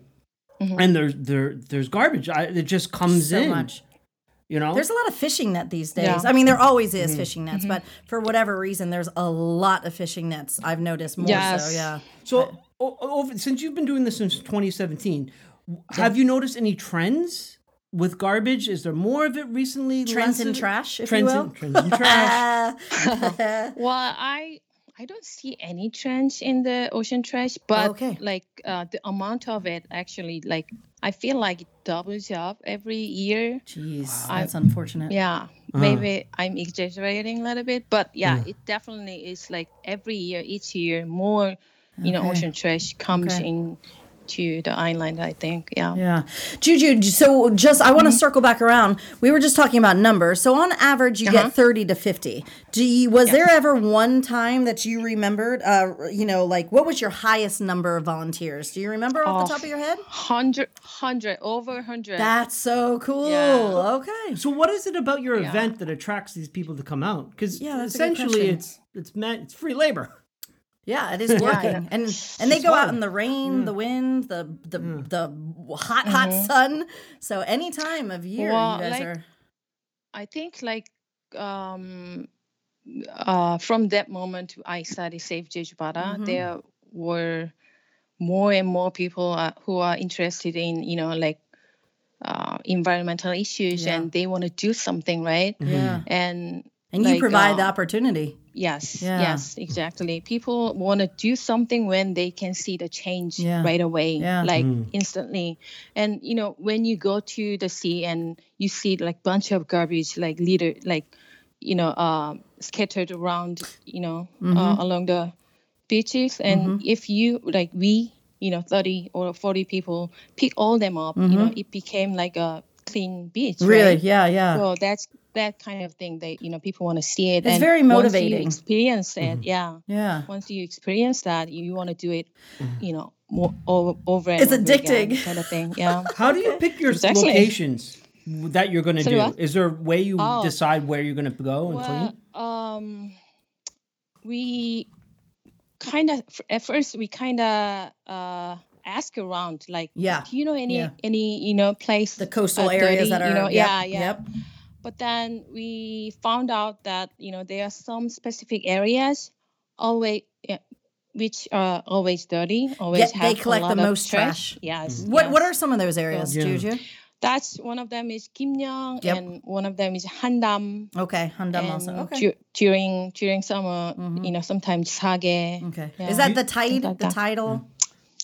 mm-hmm. and there's there there's garbage. I, it just comes So in. much. You know, There's a lot of fishing net these days. Yeah. I mean, there always is mm-hmm. fishing nets, but for whatever reason, there's a lot of fishing nets. I've noticed more so. Yeah. So, o- over, since you've been doing this since 2017, have you noticed any trends with garbage? Is there more of it recently? Trends in trash, if trends you will. In, trends in trash. Well, I I don't see any trends in the ocean trash, but Okay. like uh, the amount of it actually, like I feel like it doubles up every year. Jeez, that's unfortunate. Yeah, maybe I'm exaggerating a little bit, but yeah, it definitely is like every year, each year, more you know Okay. ocean trash comes Okay. in to the island. I think, yeah. Yeah. Juju, so just I want to circle back around. We were just talking about numbers. So on average you get 30 to 50. Do you, was there ever one time that you remembered uh you know like what was your highest number of volunteers? Do you remember off the top of your head? Hundred, hundred, over hundred. That's so cool. Yeah. Okay. So what is it about your event that attracts these people to come out? Because Yeah, that's a good essentially it's it's meant it's free labor. Yeah, it is working, and and they go out in the rain, the wind, the the the hot hot sun. So any time of year, Well, you guys like- are. I think like um uh from that moment I started Save Jeju Bada, Mhm. there were more and more people uh, who are interested in you know like uh, environmental issues Yeah. and they want to do something right Yeah, and and you like, provide the uh, opportunity. Yes Yeah. yes exactly people want to do something when they can see the change Yeah. right away Yeah. like Mm. instantly and you know when you go to the sea and you see like bunch of garbage like litter like you know um scattered around you know Mm-hmm. uh, along the beaches and if you like we you know 30 or 40 people pick all them up you know it became like a clean beach Mm-hmm. Really? right? Yeah, yeah. so that's that kind of thing that you know people want to see it It's and very once you motivating. experience it yeah yeah. once you experience that you want to do it you know more over, over and It's over again, addicting. kind of thing yeah [laughs] How do you pick your Exactly. locations that you're going to Sorry, do? what? Is there a way you Oh. decide where you're going to go and well clean? um we kind of at first we kind of uh ask around like Yeah. do you know any Yeah. any you know place The coastal uh, areas dirty, that are. you know yep, yeah yeah Yep. but then we found out that you know there are some specific areas always yeah, which are always dirty always Yeah, they have collect a the lot of most trash. yes What What yes. are some of those areas, Yeah. Juju? that's one of them is Kimyeong Yep. and one of them is Handam Okay, Handam also. Okay. du- during during summer Mhm. you know sometimes Sagye Okay. Yeah. Is that the tide? like The that. tidal?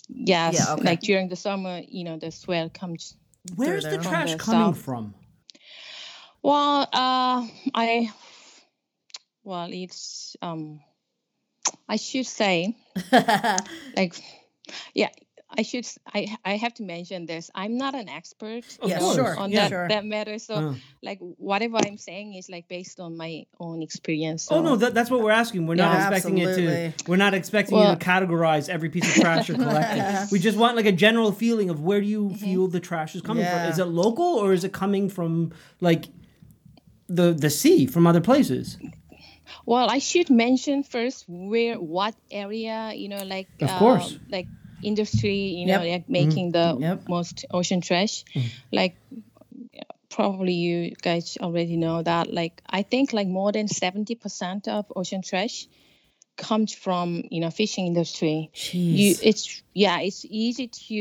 Yes Yeah, okay. like during the summer you know the swell comes Where's the trash the coming south. from? well uh i well it's um i should say [laughs] like yeah i should I I have to mention this i'm not an expert Of Yeah, course. sure. on yeah, that sure. that matter so Uh. like whatever i'm saying is like based on my own experience So. Oh no, that, that's what we're asking. We're not Yeah. expecting it to. We're not expecting you to categorize every piece of trash you're collecting. [laughs] we just want like a general feeling of where do you Mm-hmm. feel the trash is coming Yeah. from. Is it local or is it coming from like the the sea from other places? Well, I should mention first where, what area, you know, like Of uh, course. like industry, you know, Yep. like making the Yep. most ocean trash. Mm. Like probably you guys already know that. Like I think like more than seventy percent of ocean trash comes from you know fishing industry. You, it's yeah, it's easy to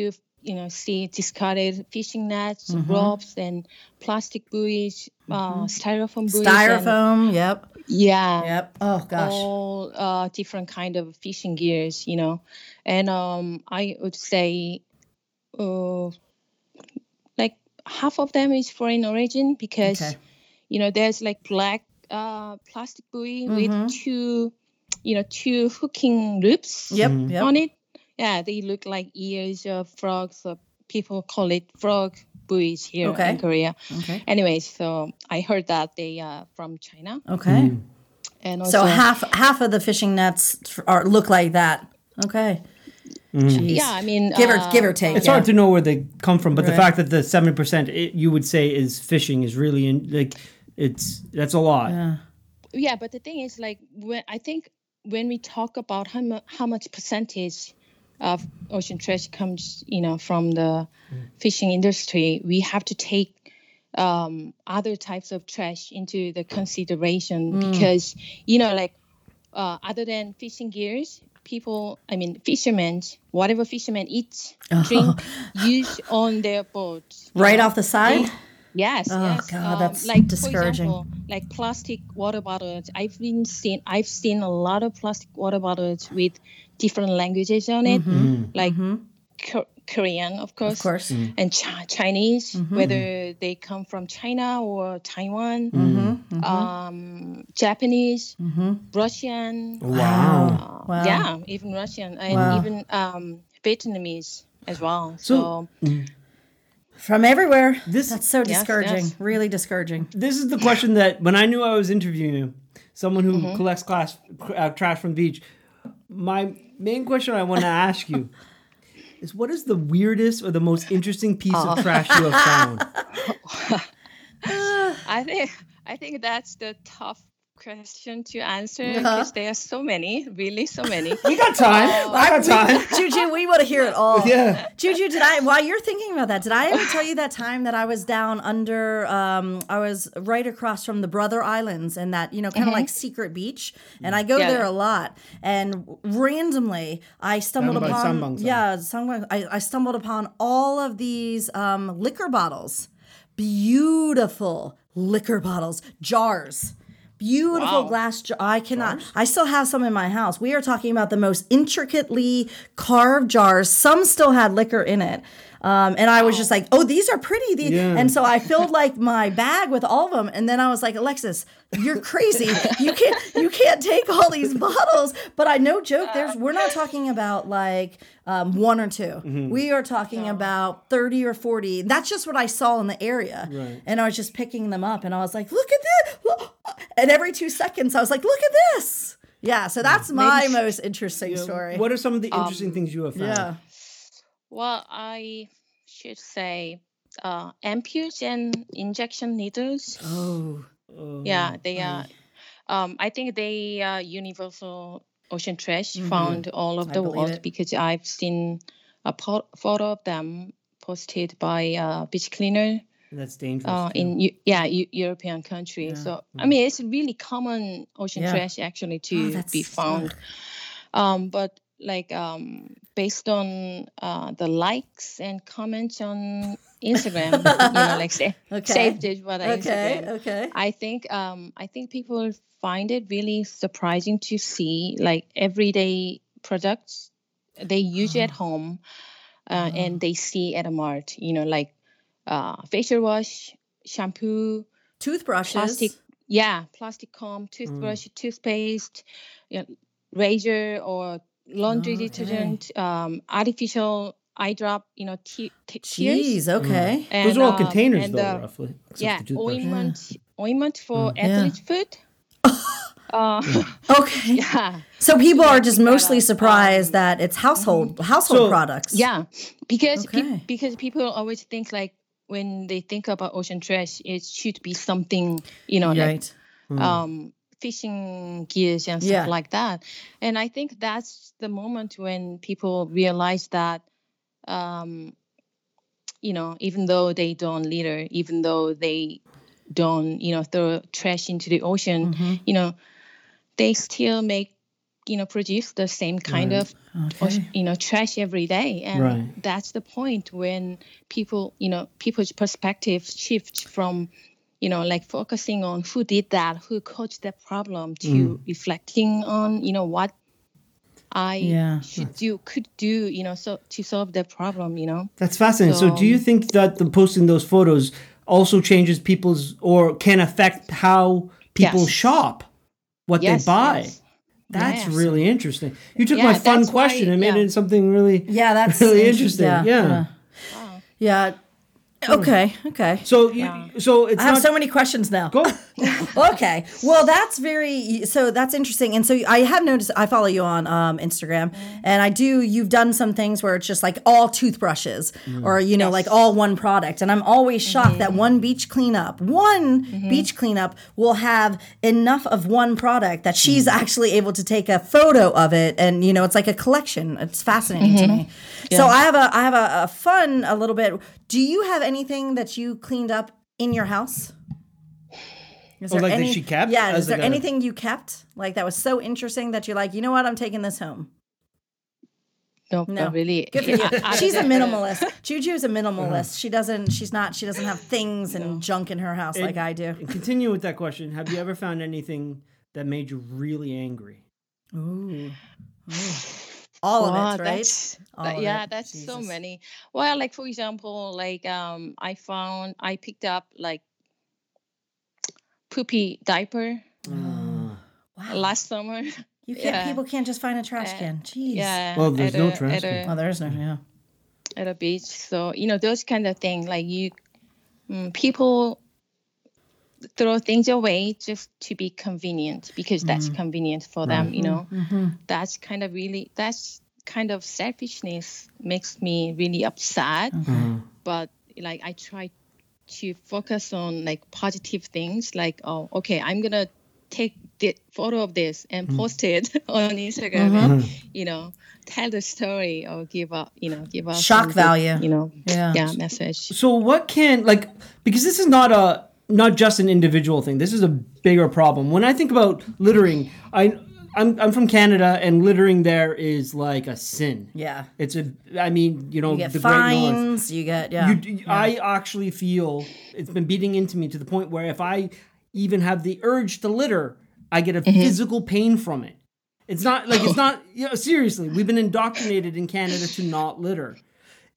you know see discarded fishing nets, Mm-hmm. ropes, and plastic buoys, uh, styrofoam buoys. and- Styrofoam. Yep. Yeah Yep. Oh gosh. all uh, different kind of fishing gears, you know, and um, I would say, uh, like half of them is foreign origin because, Okay. you know, there's like black uh, plastic buoy Mhm. with two, you know, two hooking loops Yep. Mhm. Yep. on it. Yeah, they look like ears of frogs. So people call it frog buoys here Okay. in Korea. Okay. Anyways, so I heard that they are from China, Okay. Mm. and also So half half of the fishing nets are look like that. Okay. Jeez. Yeah, I mean, Give or uh, give or take. It's yeah. hard to know where they come from, but the fact that the seventy percent you would say is fishing is really in, like it's that's a lot. Yeah. Yeah, but the thing is, like, when I think when we talk about how, mu- how much percentage of ocean trash comes, you know, from the fishing industry, we have to take um, other types of trash into the consideration because, you know, like, uh, other than fishing gears, people, I mean, fishermen, whatever fishermen eat, drink, [laughs] use on their boats. you Right off the side. Yes. Oh, yes. God, um, that's like, discouraging. For example, like plastic water bottles. I've been seen. I've seen a lot of plastic water bottles with different languages on it, like Ko- Korean, of course, Of course. and Chi- Chinese, whether they come from China or Taiwan, Mm-hmm. um, Japanese, Russian. Wow. uh, Wow. Yeah, even Russian and Wow. even um, Vietnamese. as well. So- So, From everywhere. This- That's so Yes, discouraging. yes. Really discouraging. This is the question that when I knew I was interviewing you, someone who Mm-hmm. collects class uh, trash from the beach, my main question I want to ask you is what is the weirdest or the most interesting piece Oh. of trash you have found? [laughs] I think I think that's the tough question to answer Uh-huh. because there are so many, really so many. [laughs] We got time. I got time. [laughs] Juju, we want to hear it all. Yeah. Juju, did I? While you're thinking about that, did I ever tell you that time that I was down under? Um, I was right across from the Brother Islands and that you know kind of like secret beach, and I go Yeah. there a lot. And randomly, I stumbled Down upon Sambang, Sambang. yeah, Sambang, I, I stumbled upon all of these um, liquor bottles, beautiful liquor bottles, jars. Beautiful Wow. glass jar. I cannot. I still have some in my house. We are talking about the most intricately carved jars. Some still had liquor in it. Um, and I was just like, oh, these are pretty. These. Yeah. And so I filled like my bag with all of them. And then I was like, Alexis, you're crazy. you can't you can't take all these bottles. But I no joke, there's we're not talking about like um, one or 2 Mm-hmm. We are talking about 30 or 40. That's just what I saw in the area. Right. And I was just picking them up and I was like, look at this. And every two seconds I was like, look at this. Yeah, so that's my most interesting story. What are some of the Um, interesting things you have found? yeah. Well, I should say uh, ampules and injection needles. Oh. Yeah, they are. Um, I think they are universal ocean trash found all over I the world it. because I've seen a po- photo of them posted by a beach cleaner That's dangerous. uh, in yeah Eu- European country. So I mean, it's really common ocean Yeah. trash actually Oh, to that's be found. Um, but like um, based on uh, the likes and comments on Instagram, you know, [laughs] like say, Okay. saved it what I Okay. Instagram. Okay. I think um, I think people find it really surprising to see like everyday products they use at home uh, and they see at a mart. You know, like uh, facial wash, shampoo, Toothbrushes. plastic. Yeah, plastic comb, toothbrush, toothpaste, you know, razor or laundry Okay. detergent, um, artificial eye drop. You know, te- te- tears. Jeez. Okay. And, Those are all um, containers, and, though, uh, roughly. yeah, the toothbrush. ointment, ointment for Yeah. athlete's foot. [laughs] uh, [laughs] Okay. [laughs] yeah, So people are just mostly uh, surprised that it's household household So- products. yeah, because peop- Okay. because people always think like when they think about ocean trash, it should be something you know like Right. um, fishing gears and stuff Yeah. like that. And I think that's the moment when people realize that, um, you know, even though they don't litter, even though they don't, you know, throw trash into the ocean, Mm-hmm. you know, they still make, you know, produce the same kind Right. of, oce- you know, trash every day. And Right. that's the point when people, you know, people's perspective shift from you know, like focusing on who did that, who caused that problem, to Mm. reflecting on, you know, what I Yeah. should do, could do, you know, so to solve that problem, you know. That's fascinating. So, do you think that the posting those photos also changes people's or can affect how people Yes. shop, what Yes, they buy? yes. That's Yes. really interesting. You took Yeah, my fun that's why- question and made yeah. it something really, Yeah, that's really inter- interesting. yeah, Yeah. yeah. Yeah. Okay. [laughs] Okay. So, you, Yeah. so it's I have not so many questions now. go. [laughs] okay. Well, that's very so that's interesting. And so I have noticed I follow you on um, Instagram, mm-hmm. and I do. You've done some things where it's just like all toothbrushes, mm. or you know, like all one product. And I'm always shocked that mm-hmm. one beach cleanup, one mm-hmm. beach cleanup will have enough of one product that she's mm. actually able to take a photo of it, and you know, it's like a collection. It's fascinating to me. So I have a I have a, a fun a little bit. Do you have anything that you cleaned up in your house? Is Oh, like that she kept Yeah. Is there like a- anything you kept like that was so interesting that you're like, you know what, I'm taking this home? No, No. really. Good for you. I- I- she's a minimalist. Juju's a uh-huh. minimalist. She doesn't. She's not. She doesn't have things and junk in her house like I do. And continue with that question. Have you ever found anything that made you really angry? Ooh. All Wow, of it, right? that's- that- yeah, it. that's so many. Well, like for example, like um, I found I picked up like poopy diaper Uh, Wow. last summer. [laughs] You can't. yeah. People can't just find a trash Uh, can. Jeez. Yeah. Well, there's no a- trash at a- Oh, there's no. Yeah. at a beach. So you know those kind of things, like you, mm, people throw things away just to be convenient because that's mm-hmm. convenient for them. You know, mm-hmm. Mm-hmm. that's kind of really that's kind of selfishness makes me really upset. But like I try to focus on like positive things, like oh okay, I'm gonna take the photo of this and post it [laughs] on Instagram and you know tell the story or give up you know give us Shock good, value. you know? Yeah. yeah message. So what can like because this is not a not just an individual thing. This is a bigger problem. When I think about littering, I I'm I'm from Canada and littering there is like a sin. Yeah. It's a I mean, you know, You get the fines. You get yeah. You, I actually feel it's been beating into me to the point where if I even have the urge to litter, I get a mm-hmm. physical pain from it. It's not like it's not [coughs] you know, seriously. We've been indoctrinated in Canada to not litter.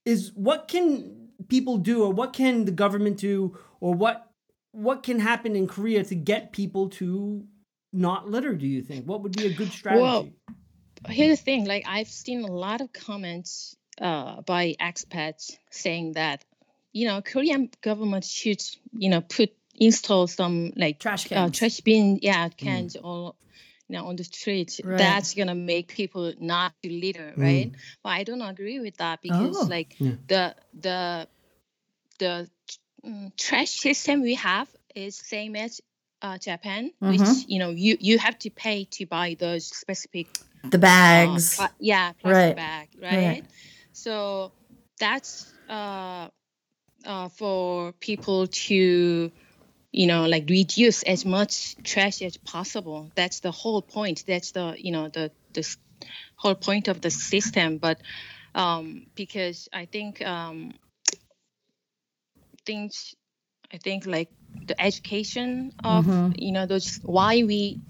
Is what can people do, or what can the government do, or what what can happen in Korea to get people to not litter? Do you think what would be a good strategy? Well, here's the thing like i've seen a lot of comments uh, by expats saying that you know korean government should you know put install some like Trash uh, cans. trash bin yeah cans all you know on the street Right. that's gonna make people not to litter right but i don't agree with that because Oh. like the the the mm, trash system we have is same as uh, Japan, which you know you you have to pay to buy those specific the uh, bags. yeah plastic Right. bag Right. right so that's uh, uh, for people to you know like reduce as much trash as possible that's the whole point that's the you know the the whole point of the system but um, because i think um, things i think like the education of Mm-hmm. you know those why we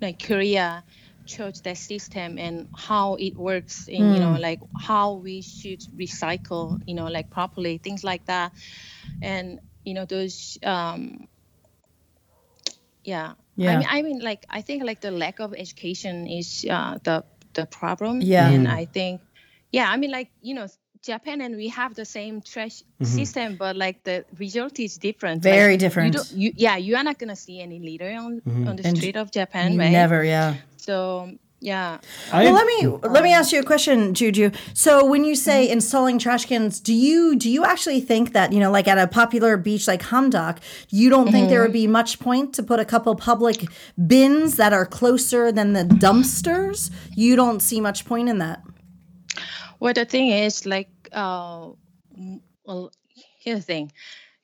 like korea chose that system and how it works and you Hmm. know like how we should recycle you know like properly things like that and you know those um yeah Yeah. i mean i mean like i think like the lack of education is uh the the problem Yeah. and i think yeah i mean like you know japan and we have the same trash mm-hmm. system but like the result is different Like, Very you different. don't- you, yeah you are not gonna see any litter on mm-hmm. on the And street of japan You right Never, yeah. so yeah I, Well, let me let me ask you a question, Juju. So when you say mm-hmm. installing trash cans, do you do you actually think that you know, like at a popular beach like Hamdeok, you don't think there would be much point to put a couple public bins that are closer than the dumpsters? You don't see much point in that. Well, the thing is, like, uh, well, here's the thing: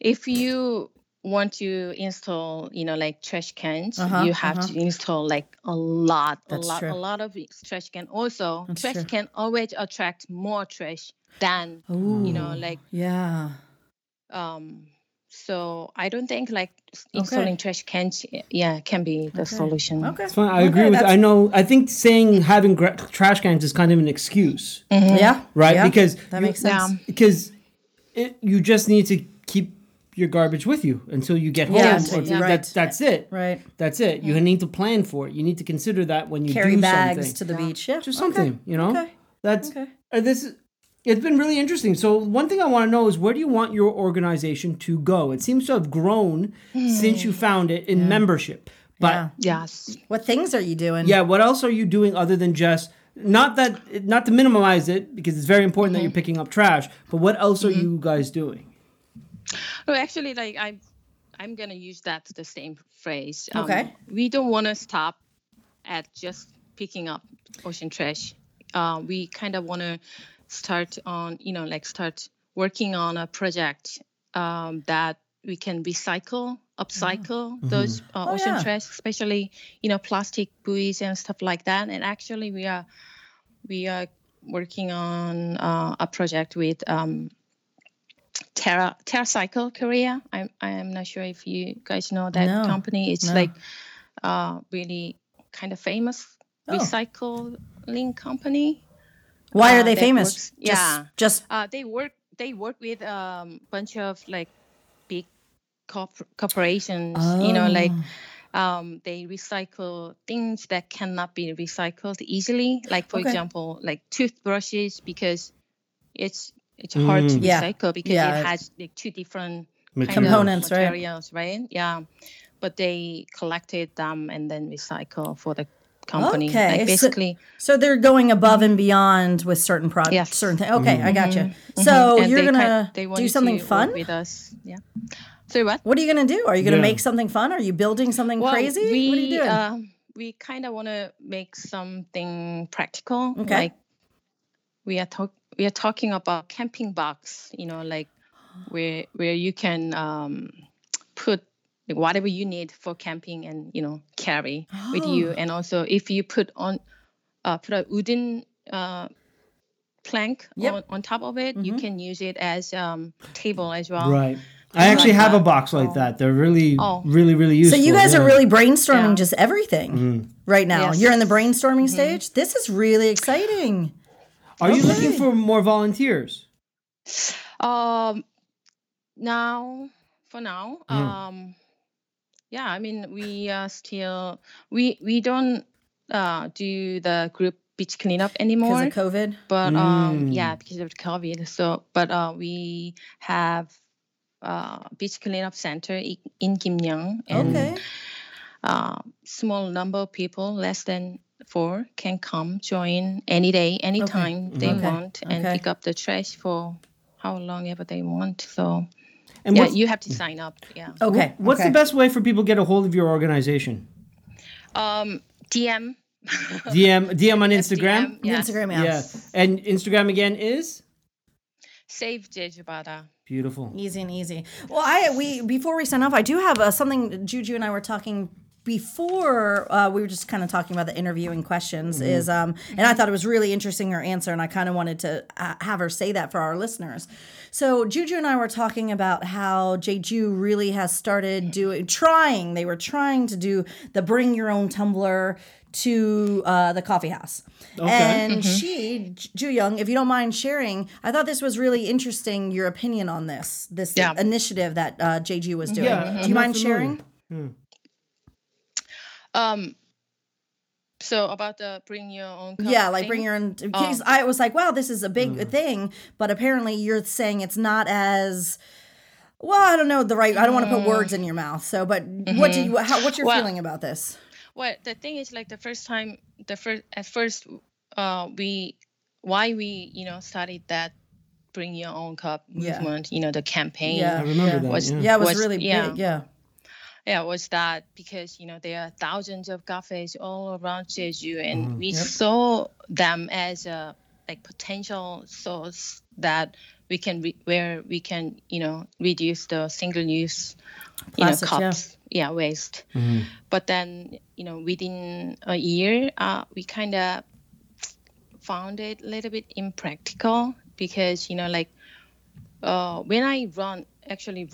if you want to install, you know, like trash cans, Uh-huh, you have to install like a lot, That's a lot, true. a lot of trash can. Also, That's trash true. can always attract more trash than you know, like, Yeah. um. So I don't think like s- installing trash cans, yeah, can be the solution. Okay. It's fine. I Okay, agree with. that's- I know. I think saying having gra- trash cans is kind of an excuse, Yeah. right? Yeah. Because that you- makes sense. Because it, you just need to keep your garbage with you until you get home. Yeah, Or until- yeah. that- that's it. Right. That's it. You need to plan for it. You need to consider that when you Carry do bags something. to the beach. Yeah. Just Okay. something, you know. Okay. That's Okay. uh, this. is- It's been really interesting. So one thing I want to know is where do you want your organization to go? It seems to have grown since you found it in membership. But Yeah. Yes. What things are you doing? yeah, what else are you doing other than just not that not to minimize it because it's very important that you're picking up trash, but what else are you guys doing? No, actually, like I'm, I'm gonna use that the same phrase. Um, Okay. We don't want to stop at just picking up ocean trash. Uh, we kind of want to start on, you know, like start working on a project um, that we can recycle, upcycle those uh, Oh, ocean yeah. trash, especially you know plastic buoys and stuff like that. And actually, we are we are working on uh, a project with um, Terra TerraCycle Korea. I'm I'm not sure if you guys know that No, company. It's no. like uh, really kind of famous Oh. recycling company. Why are Uh, they famous? works- Just, yeah. Just Uh, they work they work with a um, bunch of like big corp- corporations. You know, like Oh. um, they recycle things that cannot be recycled easily. Like for Okay. example, like toothbrushes because it's it's hard to Yeah. recycle because Yeah. it has like two different kind of Components, right? right? Yeah, but they collected them and then recycle for the company. Okay, like basically, So they're going above and beyond with certain products, Yes. certain things. Okay, I got you. So Mm-hmm. and you're gonna they do something to fun. with us. Yeah. So what? What are you gonna do? Are you gonna Yeah. make something fun? Are you building something Well, crazy? We, what are you doing? Uh, we kind of want to make something practical. Okay. Like we are talk we are talking about camping box. You know, like where where you can um, put like, whatever you need for camping and you know carry with Oh. you. And also, if you put on uh, put a wooden uh, plank Yep. on, on top of it, you Mhm. can use it as um, table as well. Right. I actually like have a box like Oh. that. They're really, Oh. really, really useful. so you guys are really brainstorming Yeah. just everything Mm. right now. Yes. You're in the brainstorming Mm-hmm. stage. This is really exciting. Are you looking for more volunteers? Um, now, for now, Mhm. um, yeah, I mean, we are still we we don't uh do the group beach cleanup anymore. Because of COVID. but um, Mm. yeah, because of COVID. So, but uh, we have uh beach cleanup center in Kimyeong, and Okay. uh, small number of people, less than four, can come join any day, anytime they Okay. want, and Okay. pick up the trash for how long ever they want. So And yeah, you have to sign up. Yeah. Okay. what's okay. the best way for people to get a hold of your organization? Um, DM. DM DM on Yes, Instagram. DM, yes. Instagram, Yeah. yeah. And Instagram again is Save Jeju Bada. beautiful. Easy and easy. Well, I we before we sign off, I do have uh, something. Juju and I were talking before. Uh, we were just kind of talking about the interviewing questions. Is um, and I thought it was really interesting her answer, and I kind of wanted to uh, have her say that for our listeners. So Juju and I were talking about how Jeju really has started doing, trying. They were trying to do the bring your own tumbler to uh, the coffee house. Okay. And she, Ju Young, if you don't mind sharing, I thought this was really interesting. Your opinion on this, this Yeah. initiative that uh, JG was doing. Yeah, Do I'm you mind familiar. sharing? Um. So about the bring your own. cup Yeah, like thing? bring your own. Oh. Because I was like, wow, this is a big thing, but apparently you're saying it's not as. Well, I don't know the right. I don't want to put words in your mouth. So, but what do you? How, what's your Mm-hmm. Well- feeling about this? Well, the thing is, like the first time, the first at first, uh, we why we you know started that bring your own cup Yeah. movement. You know the campaign. Yeah. I remember that. Was- yeah. Yeah, it was, Was- really yeah. big. Yeah. Yeah, was that because you know there are thousands of cafes all around Jeju, and Mhm. we Yep. saw them as a like potential source that we can re- where we can you know reduce the single use you know Plastics, yeah. cups yeah waste. Mhm. But then you know within a year, uh, we kind of found it a little bit impractical because you know like uh, when I run actually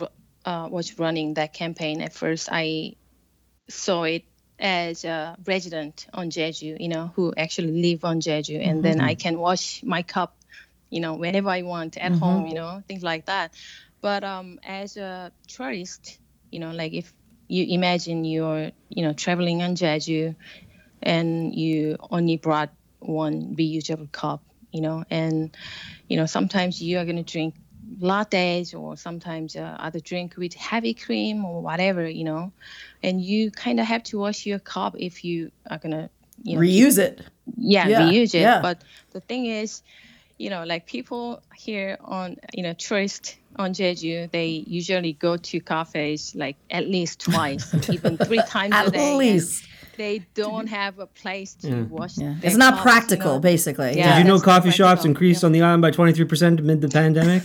uh, was running that campaign. At first, I saw it as a resident on Jeju, you know, who actually live on Jeju, and then I can wash my cup, you know, whenever I want at home, you know, things like that. But um, as a tourist, you know, like if you imagine you're, you know, traveling on Jeju, and you only brought one reusable cup, you know, and you know sometimes you are going to drink lattes or sometimes uh, other drink with heavy cream or whatever, you know, and you kind of have to wash your cup if you are going to, you know, Reuse it. yeah, Yeah, reuse it. yeah. But the thing is, you know, like people here on, you know, tourist on Jeju, they usually go to cafes like at least twice, [laughs] even three times a At day. and least. They don't have a place to Yeah. wash. Yeah. their It's not cups, you practical, know. basically. Yeah. Did you know coffee shops increased yeah. on the island by 23% amid the [laughs] pandemic?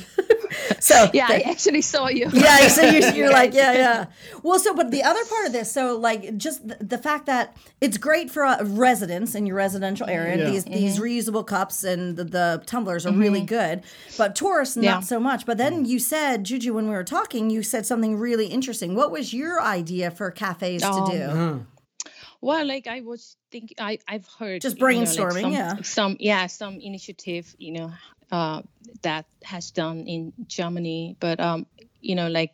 [laughs] So Yeah, I actually saw you. [laughs] yeah, so you're, you're like, yeah, yeah. [laughs] Well, so, but the other part of this, so like, just the, the fact that it's great for uh, residents in your residential area. Yeah. These these reusable cups and the, the tumblers are really good, but tourists Yeah. not so much. But then you said, Juju, when we were talking, you said something really interesting. What was your idea for cafes to Um, do? Uh-huh. Well, like I was thinking, I I've heard Just you know, like brainstorming, some, yeah. some yeah, some initiative, you know, uh, that has done in Germany, but um, you know, like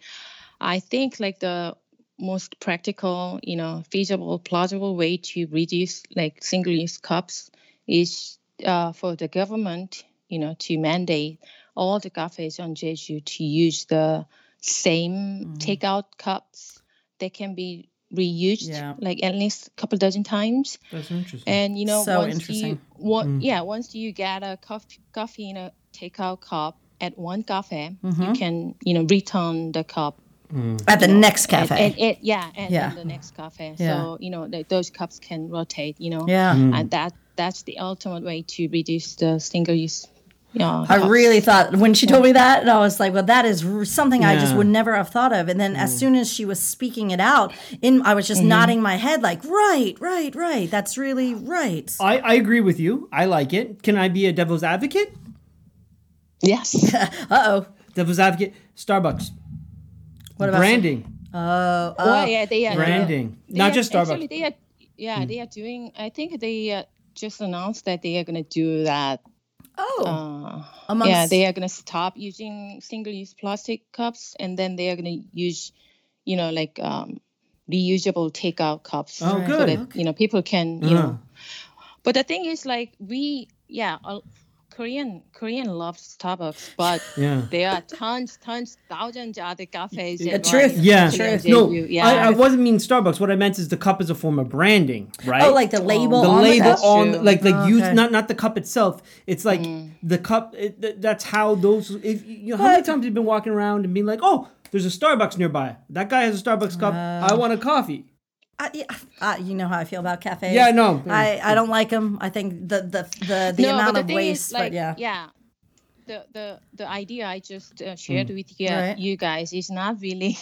I think like the most practical, you know, feasible, plausible way to reduce like single-use cups is uh, for the government, you know, to mandate all the cafes on Jeju to use the same Mm. takeout cups. They can be reused Yeah. like at least a couple dozen times. That's interesting. And you know, So once interesting. you one Mm. yeah, once you get a coffee coffee in a takeout cup at one cafe, Mm-hmm. you can you know return the cup At the next and, cafe. and, and- yeah, and, Yeah. and the next cafe. Yeah. So you know th- those cups can rotate. You know, yeah. and that that's the ultimate way to reduce the single use. Yeah, I really thought when she told me that, and I was like, "Well, that is r- something I just would never have thought of." And then as soon as she was speaking it out, in I was just nodding my head, like, "Right, right, right. That's really right." I, I agree with you. I like it. Can I be a devil's advocate? yes. [laughs] Uh oh. Devil's advocate. Starbucks. What about branding? Oh, oh. well, yeah, they are Branding. they Not are- just Starbucks. Actually, they are. Yeah, they are doing. I think they uh, just announced that they are going to do that. Oh. Uh, Amongst, yeah, they are going to stop using single-use plastic cups, and then they are going to use, you know, like um, reusable takeout cups. Oh, So good. that you know people can, you Uh. know. But the thing is, like we, yeah, uh, Korean Korean loves Starbucks, but [laughs] Yeah. there are tons, tons, thousands of other cafes. The and, truth. like, Yeah. Truth. No, you- yeah. I, I wasn't mean Starbucks. What I meant is the cup is a form of branding, right? oh, like the label. the on label the That's on true. like like Oh, use okay. not not the cup itself it's like Mm. the cup it, th- that's how those if you know how many But- times you've been walking around and being like oh there's a starbucks nearby that guy has a starbucks cup i want a coffee I, yeah, uh, you know how I feel about cafes. Yeah, no. I, I don't like them. I think the the the, the no, amount the of waste. is, like, but yeah. yeah, the the the idea I just uh, shared with you, Right. you guys is not really.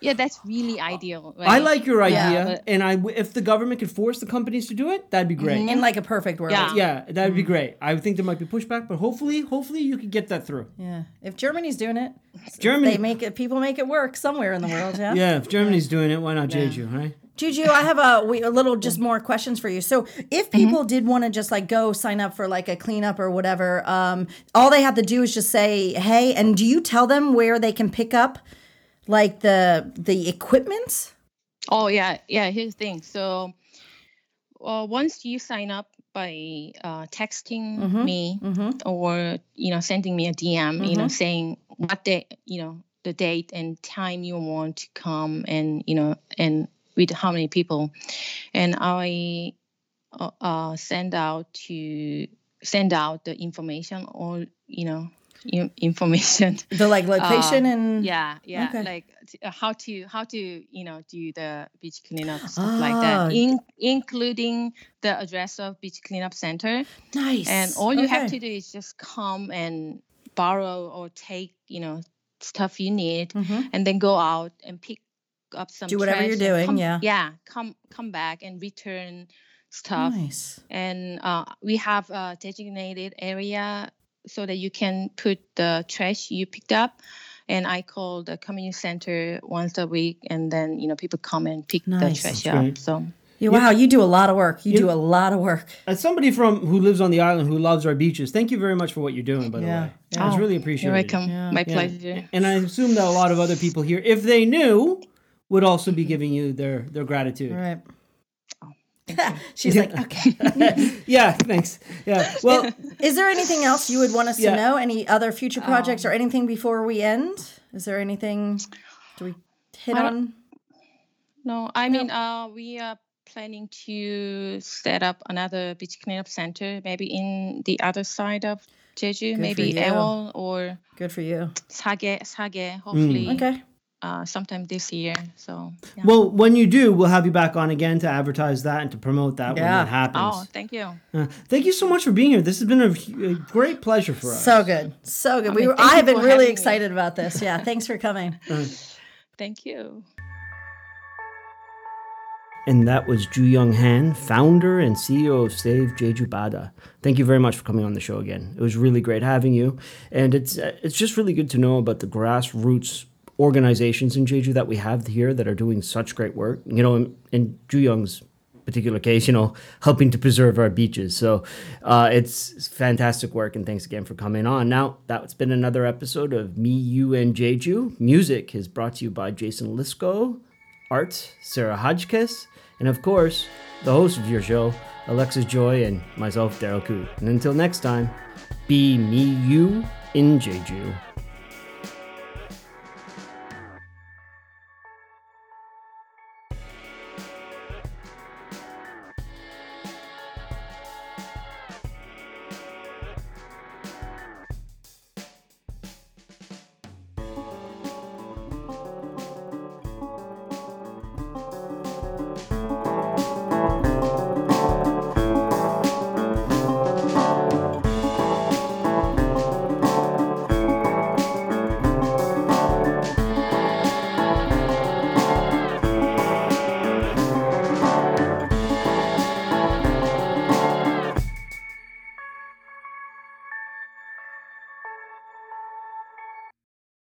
Yeah, that's really ideal. i like your Yeah, idea but- and I if the government could force the companies to do it that'd be great In like a perfect world. Yeah. yeah that'd Mm. be great i think there might be pushback but hopefully hopefully you could get that through Yeah. If Germany's doing it, germany they make it. People make it work somewhere in the world. Yeah. yeah if germany's doing it why not jeju right Juju, I have a, a little just more questions for you. So, if people did want to just like go sign up for like a cleanup or whatever, um, all they have to do is just say, "Hey," and do you tell them where they can pick up like the the equipment? Oh yeah, yeah. Here's the thing. So, uh, once you sign up by uh, texting Mhm, me Mm-hmm. or you know sending me a DM, you know saying what day, you know the date and time you want to come, and you know and with how many people, and I uh, uh, send out to send out the information or you know information [laughs] The like location and yeah yeah Okay. like uh, how to how to you know do the beach cleanup stuff like Ah. that in, including the address of beach cleanup center nice. and all you have to do is just come and borrow or take you know stuff you need Mhm. and then go out and pick up some Do whatever you're doing, come- yeah. yeah come come back and return stuff Nice. and uh, we have a designated area so that you can put the trash you picked up and i call the community center once a week and then you know people come and pick Nice. the trash That's up great. so You, wow, you do a lot of work. You do a lot of work. as somebody from who lives on the island who loves our beaches thank you very much for what you're doing by the Yeah, way yeah. it's oh, really you're appreciated welcome my Yeah. pleasure And I assume that a lot of other people here, if they knew, would also be giving you their their gratitude. All right. Thank you. [laughs] She's like, okay. [laughs] Yeah, thanks. Yeah. Well, Is there anything else you would want us Yeah. to know? Any other future projects or anything before we end? Is there anything? Do we hit on? no i mean uh, we are planning to set up another beach cleanup center maybe in the other side of jeju for maybe you. Aewol or Good for you. Sagye Sagye hopefully Okay. Uh, sometime this year so yeah. well, when you do, we'll have you back on again to advertise that and to promote that when Yeah. that happens. oh thank you Uh, thank you so much for being here. This has been a, a great pleasure for us. So good. So good. we were, I have been really having me. excited about this. Yeah. [laughs] Thanks for coming. thank you And that was Ju Young Han, founder and CEO of Save Jeju Bada. Thank you very much for coming on the show again. It was really great having you, and it's uh, it's just really good to know about the grassroots organizations in Jeju that we have here that are doing such great work. You know, in, in Ju Young's particular case, you know, helping to preserve our beaches. So uh, it's, fantastic work, and thanks again for coming on. Now that's been another episode of Me, You, and Jeju. Music is brought to you by Jason Lisco art, Sarah Hodgkiss, and of course, the host of your show, Alexis Joy, and myself, Daryl Koo. And until next time, be me, you, in Jeju.